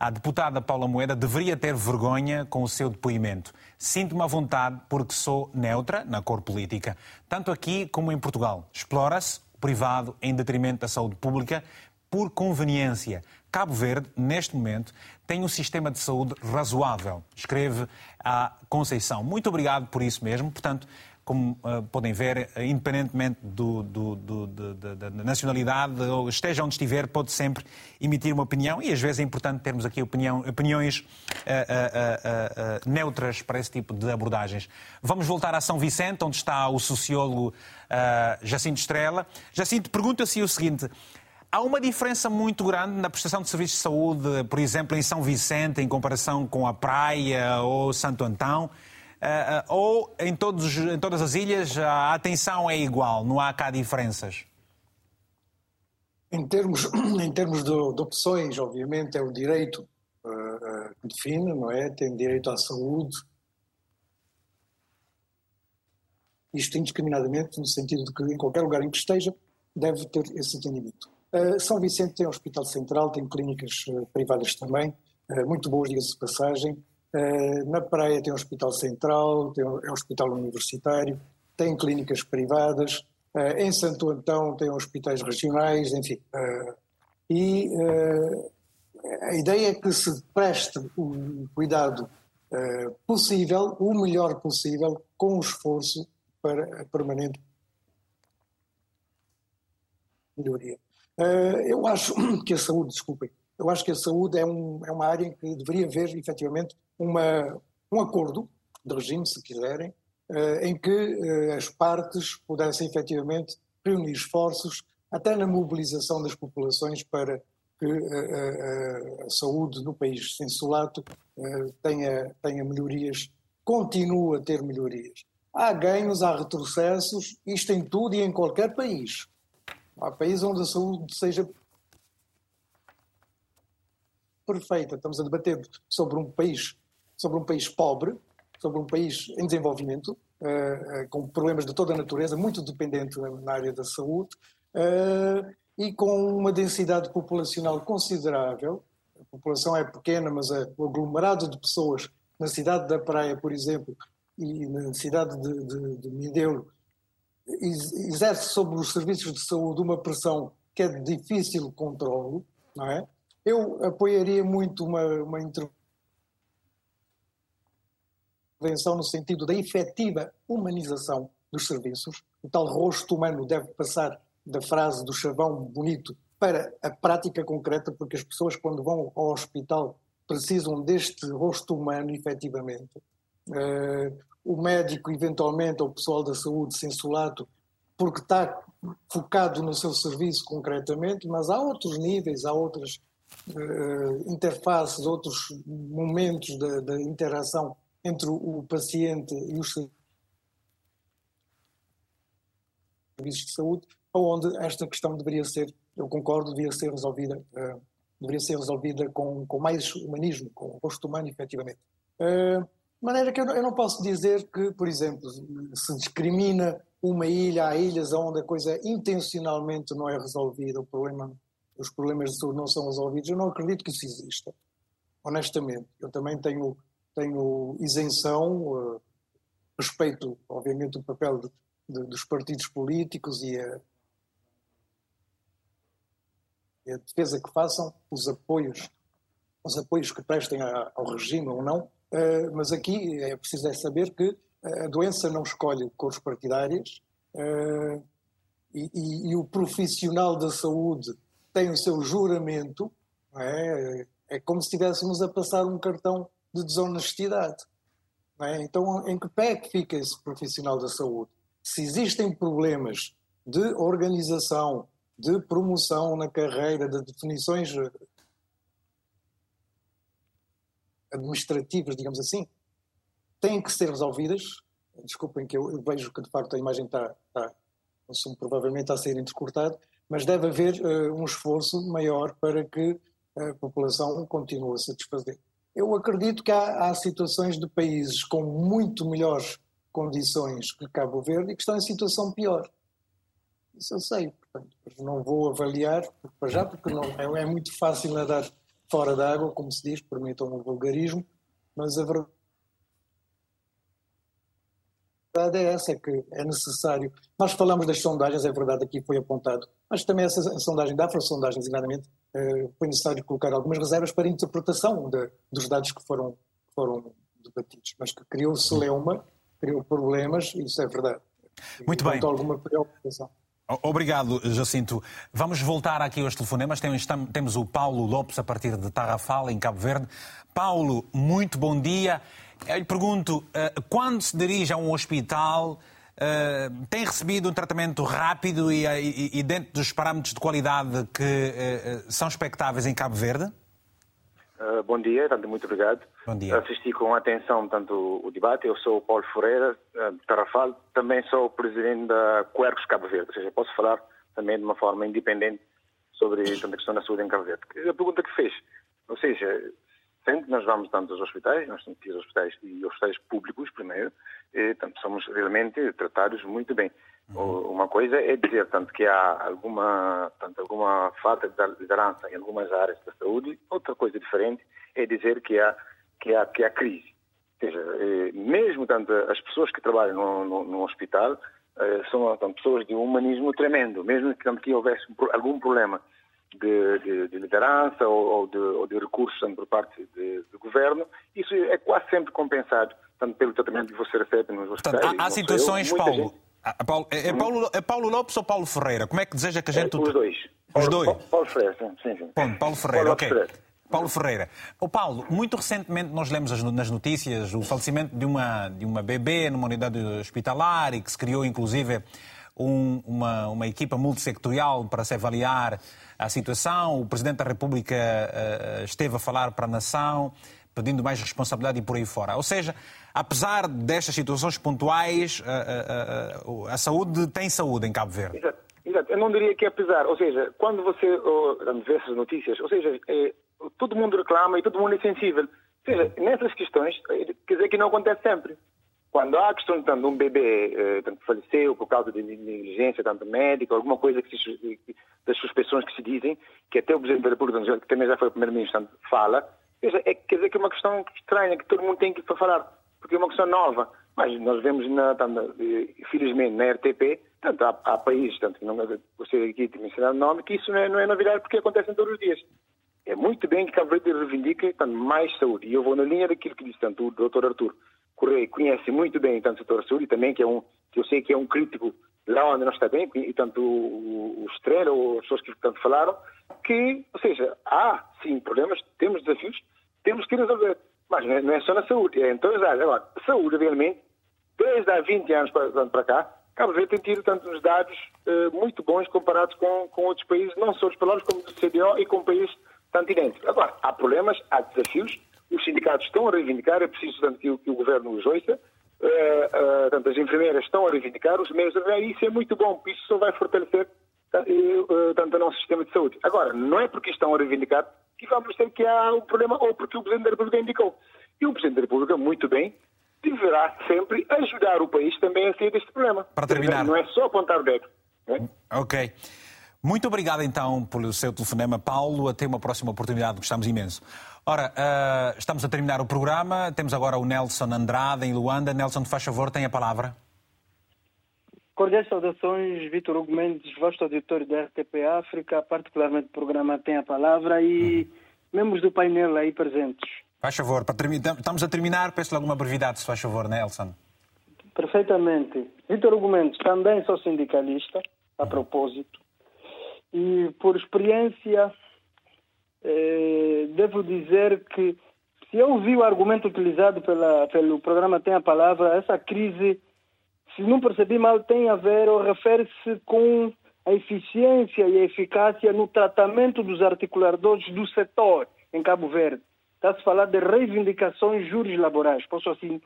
A deputada Paula Moeda deveria ter vergonha com o seu depoimento. Sinto-me à vontade porque sou neutra na cor política, tanto aqui como em Portugal. Explora-se o privado em detrimento da saúde pública por conveniência. Cabo Verde, neste momento, tem um sistema de saúde razoável, escreve a Conceição. Muito obrigado por isso mesmo. Portanto, como uh, podem ver, uh, independentemente do, do, do, da nacionalidade, ou esteja onde estiver, pode sempre emitir uma opinião e às vezes é importante termos aqui opinião, opiniões uh, neutras para esse tipo de abordagens. Vamos voltar a São Vicente, onde está o sociólogo Jacinto Estrela. Jacinto, pergunta-se o seguinte. Há uma diferença muito grande na prestação de serviços de saúde, por exemplo, em São Vicente, em comparação com a Praia ou Santo Antão? Uh, ou em, todos, em todas as ilhas a atenção é igual, não há cá diferenças? Em termos, em termos de, de opções, obviamente, é o direito uh, que define, não é? Tem direito à saúde. Isto indiscriminadamente, no sentido de que em qualquer lugar em que esteja, deve ter esse atendimento. Uh, São Vicente tem um hospital central, tem clínicas privadas também, muito boas, diga-se de passagem. Eh, na Praia tem um hospital central, tem, é um hospital universitário, tem clínicas privadas. Eh, em Santo Antão tem hospitais regionais, enfim. Eh, e a ideia é que se preste o cuidado possível, o melhor possível, com o esforço para a permanente melhoria. Eu acho que a saúde, desculpem, eu acho que a saúde é, um, é uma área em que deveria haver, efetivamente, uma, um acordo de regime, se quiserem, uh, em que uh, as partes pudessem, efetivamente, reunir esforços, até na mobilização das populações para que uh, a saúde no país sensulato tenha, tenha melhorias, continue a ter melhorias. Há ganhos, há retrocessos, isto em tudo e em qualquer país. Há países onde a saúde seja perfeita. Estamos a debater sobre um país, sobre um país pobre, sobre um país em desenvolvimento, uh, uh, com problemas de toda a natureza, muito dependente na área da saúde, uh, e com uma densidade populacional considerável. A população é pequena, mas o aglomerado de pessoas na cidade da Praia, por exemplo, e na cidade de, de, de Mindelo, exerce sobre os serviços de saúde uma pressão que é de difícil controle, não é? Eu apoiaria muito uma, uma intervenção no sentido da efetiva humanização dos serviços. O tal rosto humano deve passar da frase do chavão bonito para a prática concreta, porque as pessoas, quando vão ao hospital, precisam deste rosto humano, efetivamente. Uh, o médico, eventualmente, ou o pessoal da saúde, sensulato, porque está focado no seu serviço concretamente, mas há outros níveis, há outras uh, interfaces, outros momentos da, interação entre o paciente e os serviços de saúde, onde esta questão deveria ser, eu concordo, deveria ser resolvida, uh, deveria ser resolvida com, com mais humanismo, com o rosto humano, efetivamente. Uh, de maneira que eu não, eu não posso dizer que, por exemplo, se discrimina uma ilha, há ilhas onde a coisa intencionalmente não é resolvida, o problema os problemas de saúde não são resolvidos, eu não acredito que isso exista, honestamente. Eu também tenho, tenho isenção, uh, respeito, obviamente, o papel de, de, dos partidos políticos e a, e a, defesa que façam, os apoios, os apoios que prestem a, ao regime ou não, uh, mas aqui é preciso é saber que a doença não escolhe cores partidárias uh, e, e, e o profissional da saúde tem o seu juramento, é? é como se estivéssemos a passar um cartão de desonestidade. É? Então, em que pé é que fica esse profissional da saúde? Se existem problemas de organização, de promoção na carreira, de definições administrativas, digamos assim, têm que ser resolvidas. Desculpem que eu, eu vejo que de facto a imagem está, está provavelmente a ser entrecortado, mas deve haver uh, um esforço maior para que a população continue a satisfazer. Eu acredito que há, há situações de países com muito melhores condições que Cabo Verde e que estão em situação pior. Isso eu sei, portanto, não vou avaliar para já, porque não, é, é muito fácil nadar fora da água, como se diz, permitam um vulgarismo, mas a verdade é essa, é que é necessário. Nós falamos das sondagens, é verdade, aqui foi apontado, mas também essa sondagem da Afro-sondagem, designadamente, eh, foi necessário colocar algumas reservas para a interpretação de, dos dados que foram, foram debatidos, mas que criou celeuma, criou problemas, isso é verdade. Muito e, bem. alguma preocupação. Obrigado, Jacinto. Vamos voltar aqui aos telefonemas. Temos o Paulo Lopes a partir de Tarrafal, em Cabo Verde. Paulo, muito bom dia. Eu lhe pergunto, eh, quando se dirige a um hospital, eh, tem recebido um tratamento rápido e, dentro dos parâmetros de qualidade que eh, são expectáveis em Cabo Verde? Uh, bom dia, tanto muito obrigado. Bom dia. Assisti com atenção tanto o debate. Eu sou o Paulo Ferreira, uh, de Tarrafal. Também sou o presidente da Quercos Cabo Verde. Ou seja, posso falar também de uma forma independente sobre tanto a questão da saúde em Cabo Verde. A pergunta que fez, ou seja, sempre nós vamos tanto aos hospitais, nós temos que ir aos hospitais e hospitais públicos primeiro, e tanto somos realmente tratados muito bem. Uhum. Uma coisa é dizer tanto que há alguma, tanto alguma falta de liderança em algumas áreas da saúde, outra coisa diferente é dizer que há que há que há crise. Ou seja, eh, mesmo tanto as pessoas que trabalham no, no, no hospital eh, são tanto, pessoas de um humanismo tremendo, mesmo que, tanto, que houvesse algum problema de, de, de liderança ou, ou, de, ou, de, recursos tanto, por parte do governo, isso é quase sempre compensado, tanto pelo tratamento que você recebe nos hospitais. Portanto, há, há situações, eu, Paulo, gente... Ah, Paulo, é, é, Paulo, é Paulo Lopes ou Paulo Ferreira? Como é que deseja que a gente... É, os dois. Os Paulo, dois? Paulo, Paulo Ferreira, sim, sim. Paulo Ferreira, Paulo ok. Ferreira. Paulo Ferreira. O Paulo, muito recentemente nós lemos nas notícias o falecimento de uma, de uma bebê numa unidade hospitalar e que se criou inclusive um, uma, uma equipa multissectorial para se avaliar a situação. O Presidente da República uh, esteve a falar para a nação, pedindo mais responsabilidade e por aí fora. Ou seja, apesar destas situações pontuais, uh, uh, a saúde tem saúde em Cabo Verde. Exato. Exato. Eu não diria que apesar. Ou seja, quando você oh, vê essas notícias, ou seja, é, todo mundo reclama e todo mundo é sensível. Ou seja, nessas questões, quer dizer que não acontece sempre. Quando há a questão de um bebê eh, tanto faleceu por causa de negligência tanto médica, alguma coisa que se, das suspeições que se dizem, que até o Presidente da República, que também já foi Primeiro-Ministro, fala, é, quer dizer que é uma questão estranha, que todo mundo tem que falar, porque é uma questão nova. Mas nós vemos, na, tanto, felizmente, na RTP, tanto há, há países, tanto não você aqui tem mencionado o nome, que isso não é, não é novidade porque acontece todos os dias. É muito bem que Cabo Verde reivindique tanto, mais saúde. E eu vou na linha daquilo que disse tanto o Dr. Artur Correia conhece muito bem tanto o setor saúde também, que, é um, que eu sei que é um crítico lá onde nós está bem, e tanto o, o Estrela ou as pessoas que tanto falaram, que, ou seja, há sim problemas, temos desafios, temos que resolver. Mas não é, não é só na saúde, é em todas as áreas. Agora, saúde, realmente, desde há 20 anos para, para cá, Cabo Verde tem tido tanto uns dados uh, muito bons comparados com, com outros países, não só os peloros como do CDO e com países tanto idênticos. Agora, há problemas, há desafios, os sindicatos estão a reivindicar, é preciso tanto que, que o governo os ouça, uh, uh, tanto as enfermeiras estão a reivindicar, os meios a e isso é muito bom, isso só vai fortalecer uh, tanto o nosso sistema de saúde. Agora, não é porque estão a reivindicar que vamos ter que há um problema ou porque o Presidente da República indicou. E o Presidente da República, muito bem, deverá sempre ajudar o país também a sair deste problema. Para terminar. Não é só apontar o dedo. É? Ok. Muito obrigado então pelo seu telefonema, Paulo. Até uma próxima oportunidade, gostamos imenso. Ora, uh, estamos a terminar o programa. Temos agora o Nelson Andrade em Luanda. Nelson, faz favor, tem a palavra. Cordiais saudações, Vitor Hugo Mendes, vosso auditório da RTP África, particularmente o programa tem a palavra e uhum. membros do painel aí presentes. Faz favor, estamos a terminar, peço-lhe alguma brevidade, se faz favor, Nelson. Perfeitamente. Vitor Hugo Mendes, também sou sindicalista, a uhum. propósito, e por experiência eh, devo dizer que se eu ouvi o argumento utilizado pela, pelo programa Tem a Palavra, essa crise, se não percebi mal, tem a ver ou refere-se com a eficiência e a eficácia no tratamento dos articuladores do setor em Cabo Verde. está-se a falar de reivindicações juros laborais, posso assim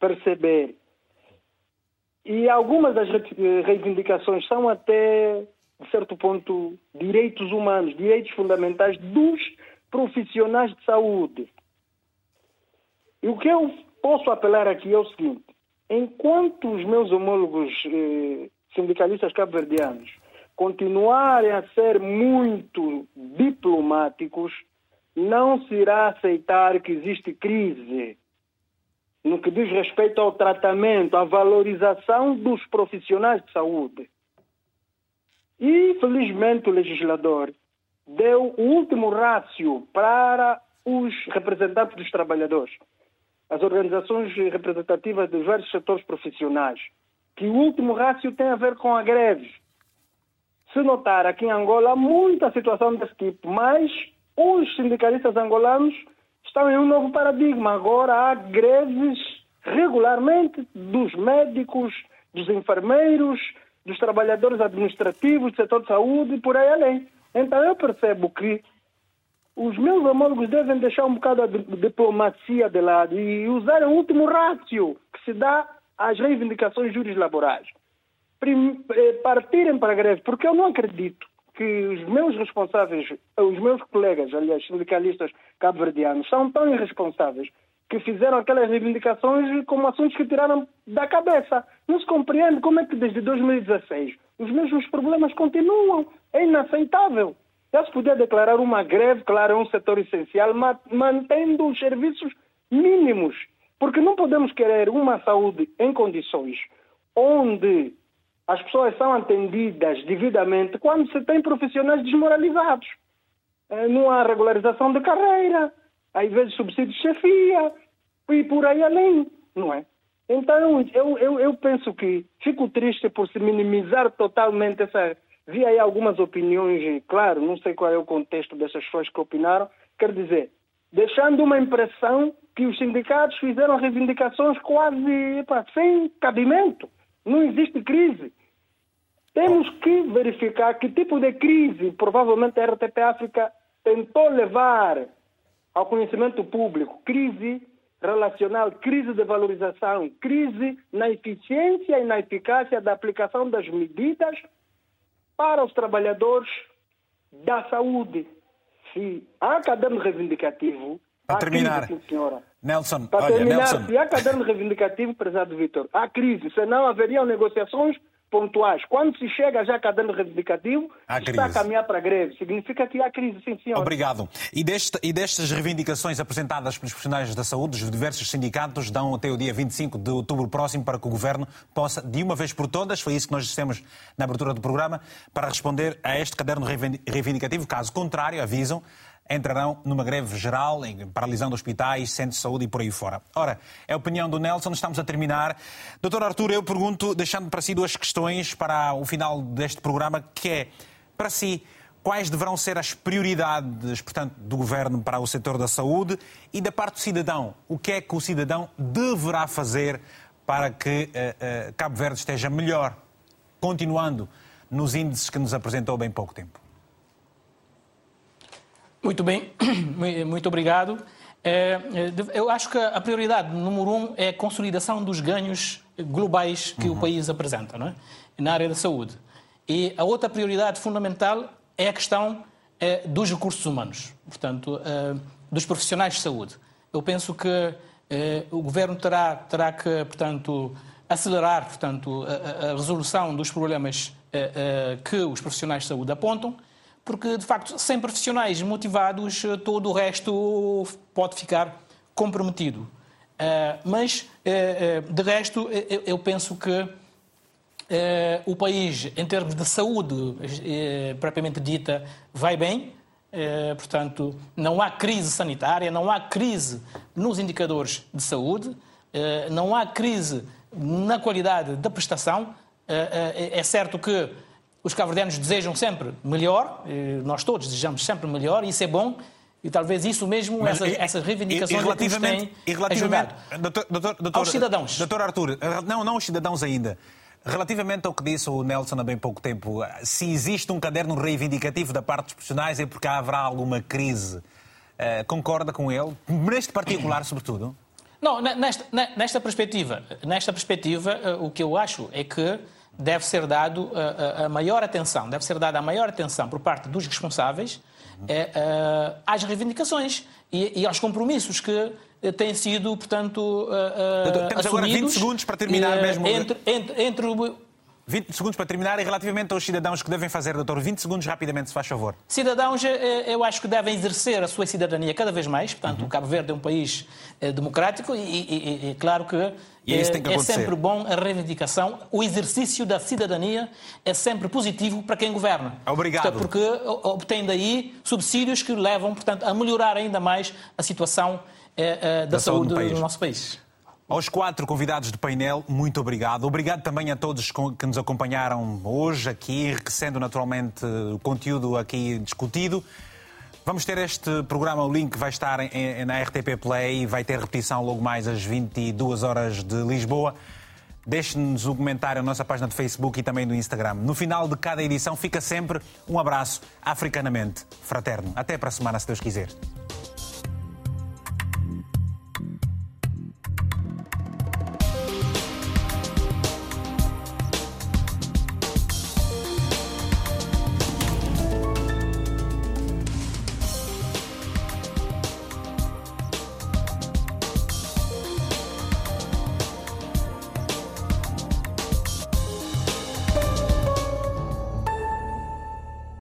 perceber. E algumas das reivindicações são até, de certo ponto, direitos humanos, direitos fundamentais dos profissionais de saúde. E o que eu posso apelar aqui é o seguinte: enquanto os meus homólogos eh, sindicalistas cabo-verdianos continuarem a ser muito diplomáticos, não se irá aceitar que existe crise no que diz respeito ao tratamento, à valorização dos profissionais de saúde. E, felizmente, o legislador deu o último rácio para os representantes dos trabalhadores, as organizações representativas dos vários setores profissionais, que o último rácio tem a ver com a greve se notar aqui em Angola muita situação desse tipo, mas os sindicalistas angolanos estão em um novo paradigma. Agora há greves regularmente dos médicos, dos enfermeiros, dos trabalhadores administrativos, do setor de saúde e por aí além. Então eu percebo que os meus homólogos devem deixar um bocado a diplomacia de lado e usar o último rácio que se dá às reivindicações juris laborais. Eh, partirem para a greve, porque eu não acredito que os meus responsáveis, os meus colegas, aliás, sindicalistas cabo-verdianos, são tão irresponsáveis que fizeram aquelas reivindicações como assuntos que tiraram da cabeça. Não se compreende como é que desde 2016 os mesmos problemas continuam. É inaceitável. Já se podia declarar uma greve, claro, é um setor essencial, mantendo os serviços mínimos. Porque não podemos querer uma saúde em condições onde as pessoas são atendidas devidamente quando se tem profissionais desmoralizados. Eh, não há regularização de carreira, às vezes subsídio de chefia e por aí além, não é? Então, eu, eu, eu penso que fico triste por se minimizar totalmente essa. Vi aí algumas opiniões, claro, não sei qual é o contexto dessas pessoas que opinaram, quer dizer, deixando uma impressão que os sindicatos fizeram reivindicações quase epa, sem cabimento. Não existe crise. Temos que verificar que tipo de crise provavelmente a RTP África tentou levar ao conhecimento público. Crise relacional, crise de valorização, crise na eficiência e na eficácia da aplicação das medidas para os trabalhadores da saúde. Se há caderno reivindicativo, para terminar, crise, senhora. Nelson, para olha, terminar, Nelson. se há caderno reivindicativo, prezado Vitor, há crise, senão haveriam negociações pontuais. Quando se chega já a caderno reivindicativo, Há está crise. a caminhar para a greve. Significa que há crise, sim, senhor. Obrigado. E, deste, e destas reivindicações apresentadas pelos profissionais da saúde, os diversos sindicatos dão até o dia 25 de outubro próximo para que o Governo possa, de uma vez por todas, foi isso que nós dissemos na abertura do programa, para responder a este caderno reivindicativo. Caso contrário, avisam, entrarão numa greve geral, em- paralisando hospitais, centros de saúde e por aí fora. Ora, é a opinião do Nelson, estamos a terminar. Doutor Artur, eu pergunto, deixando para si duas questões para o final deste programa, que é, para si, quais deverão ser as prioridades, portanto, do Governo para o setor da saúde e da parte do cidadão? O que é que o cidadão deverá fazer para que eh, eh, Cabo Verde esteja melhor, continuando nos índices que nos apresentou há bem pouco tempo? Muito bem, muito obrigado. É, é, eu acho que a prioridade número um é a consolidação dos ganhos globais que o país apresenta não é? na área da saúde. E a outra prioridade fundamental é a questão é, dos recursos humanos, portanto, dos profissionais de saúde. Eu penso que o governo terá, terá que, portanto, acelerar, portanto, a, a- resolução dos problemas que os profissionais de saúde apontam porque de facto, sem profissionais motivados, eh, todo o resto pode ficar comprometido. Eh, mas, eh, de resto, eu- penso que o país, em termos de saúde propriamente dita, vai bem. Portanto, não há crise sanitária, não há crise nos indicadores de saúde, não há crise na qualidade da prestação. É certo que os cabo-verdianos desejam sempre melhor, eh, nós todos desejamos sempre melhor, e isso é bom, e talvez isso mesmo, Mas, essas, e- essas reivindicações e relativamente, têm e relativamente doutor, doutor, doutor, Aos cidadãos. Doutor Artur, não, não aos cidadãos ainda. Relativamente ao que disse o Nelson há bem pouco tempo, se existe um caderno reivindicativo da parte dos profissionais é porque haverá alguma crise Uh, concorda com ele? Neste particular, sobretudo? Não, nesta, nesta perspectiva, nesta perspectiva, uh, o que eu acho é que deve ser dado uh, a maior atenção, deve ser dada a maior atenção por parte dos responsáveis às reivindicações e, e aos compromissos que têm sido, portanto, Doutor, temos agora 20 segundos para terminar mesmo. Entre, entre, entre o 20 segundos para terminar e relativamente aos cidadãos que devem fazer, doutor, 20 segundos rapidamente, se faz favor. Cidadãos, eh, eu acho que devem exercer a sua cidadania cada vez mais. Portanto, uhum. o Cabo Verde é um país eh, democrático e, e, e claro que, e é, é sempre bom a reivindicação. O exercício da cidadania é sempre positivo para quem governa. Obrigado. Porque obtém daí subsídios que levam, portanto, a melhorar ainda mais a situação eh, da, da, saúde, saúde do, do nosso país. Aos quatro convidados do painel, muito obrigado. Obrigado também a todos que nos acompanharam hoje aqui, enriquecendo naturalmente o conteúdo aqui discutido. Vamos ter este programa, o link vai estar na RTP Play, vai ter repetição logo mais às 22 horas de Lisboa. Deixe-nos o comentário na nossa página de Facebook e também no Instagram. No final de cada edição fica sempre um abraço africanamente fraterno. Até para a semana, se Deus quiser.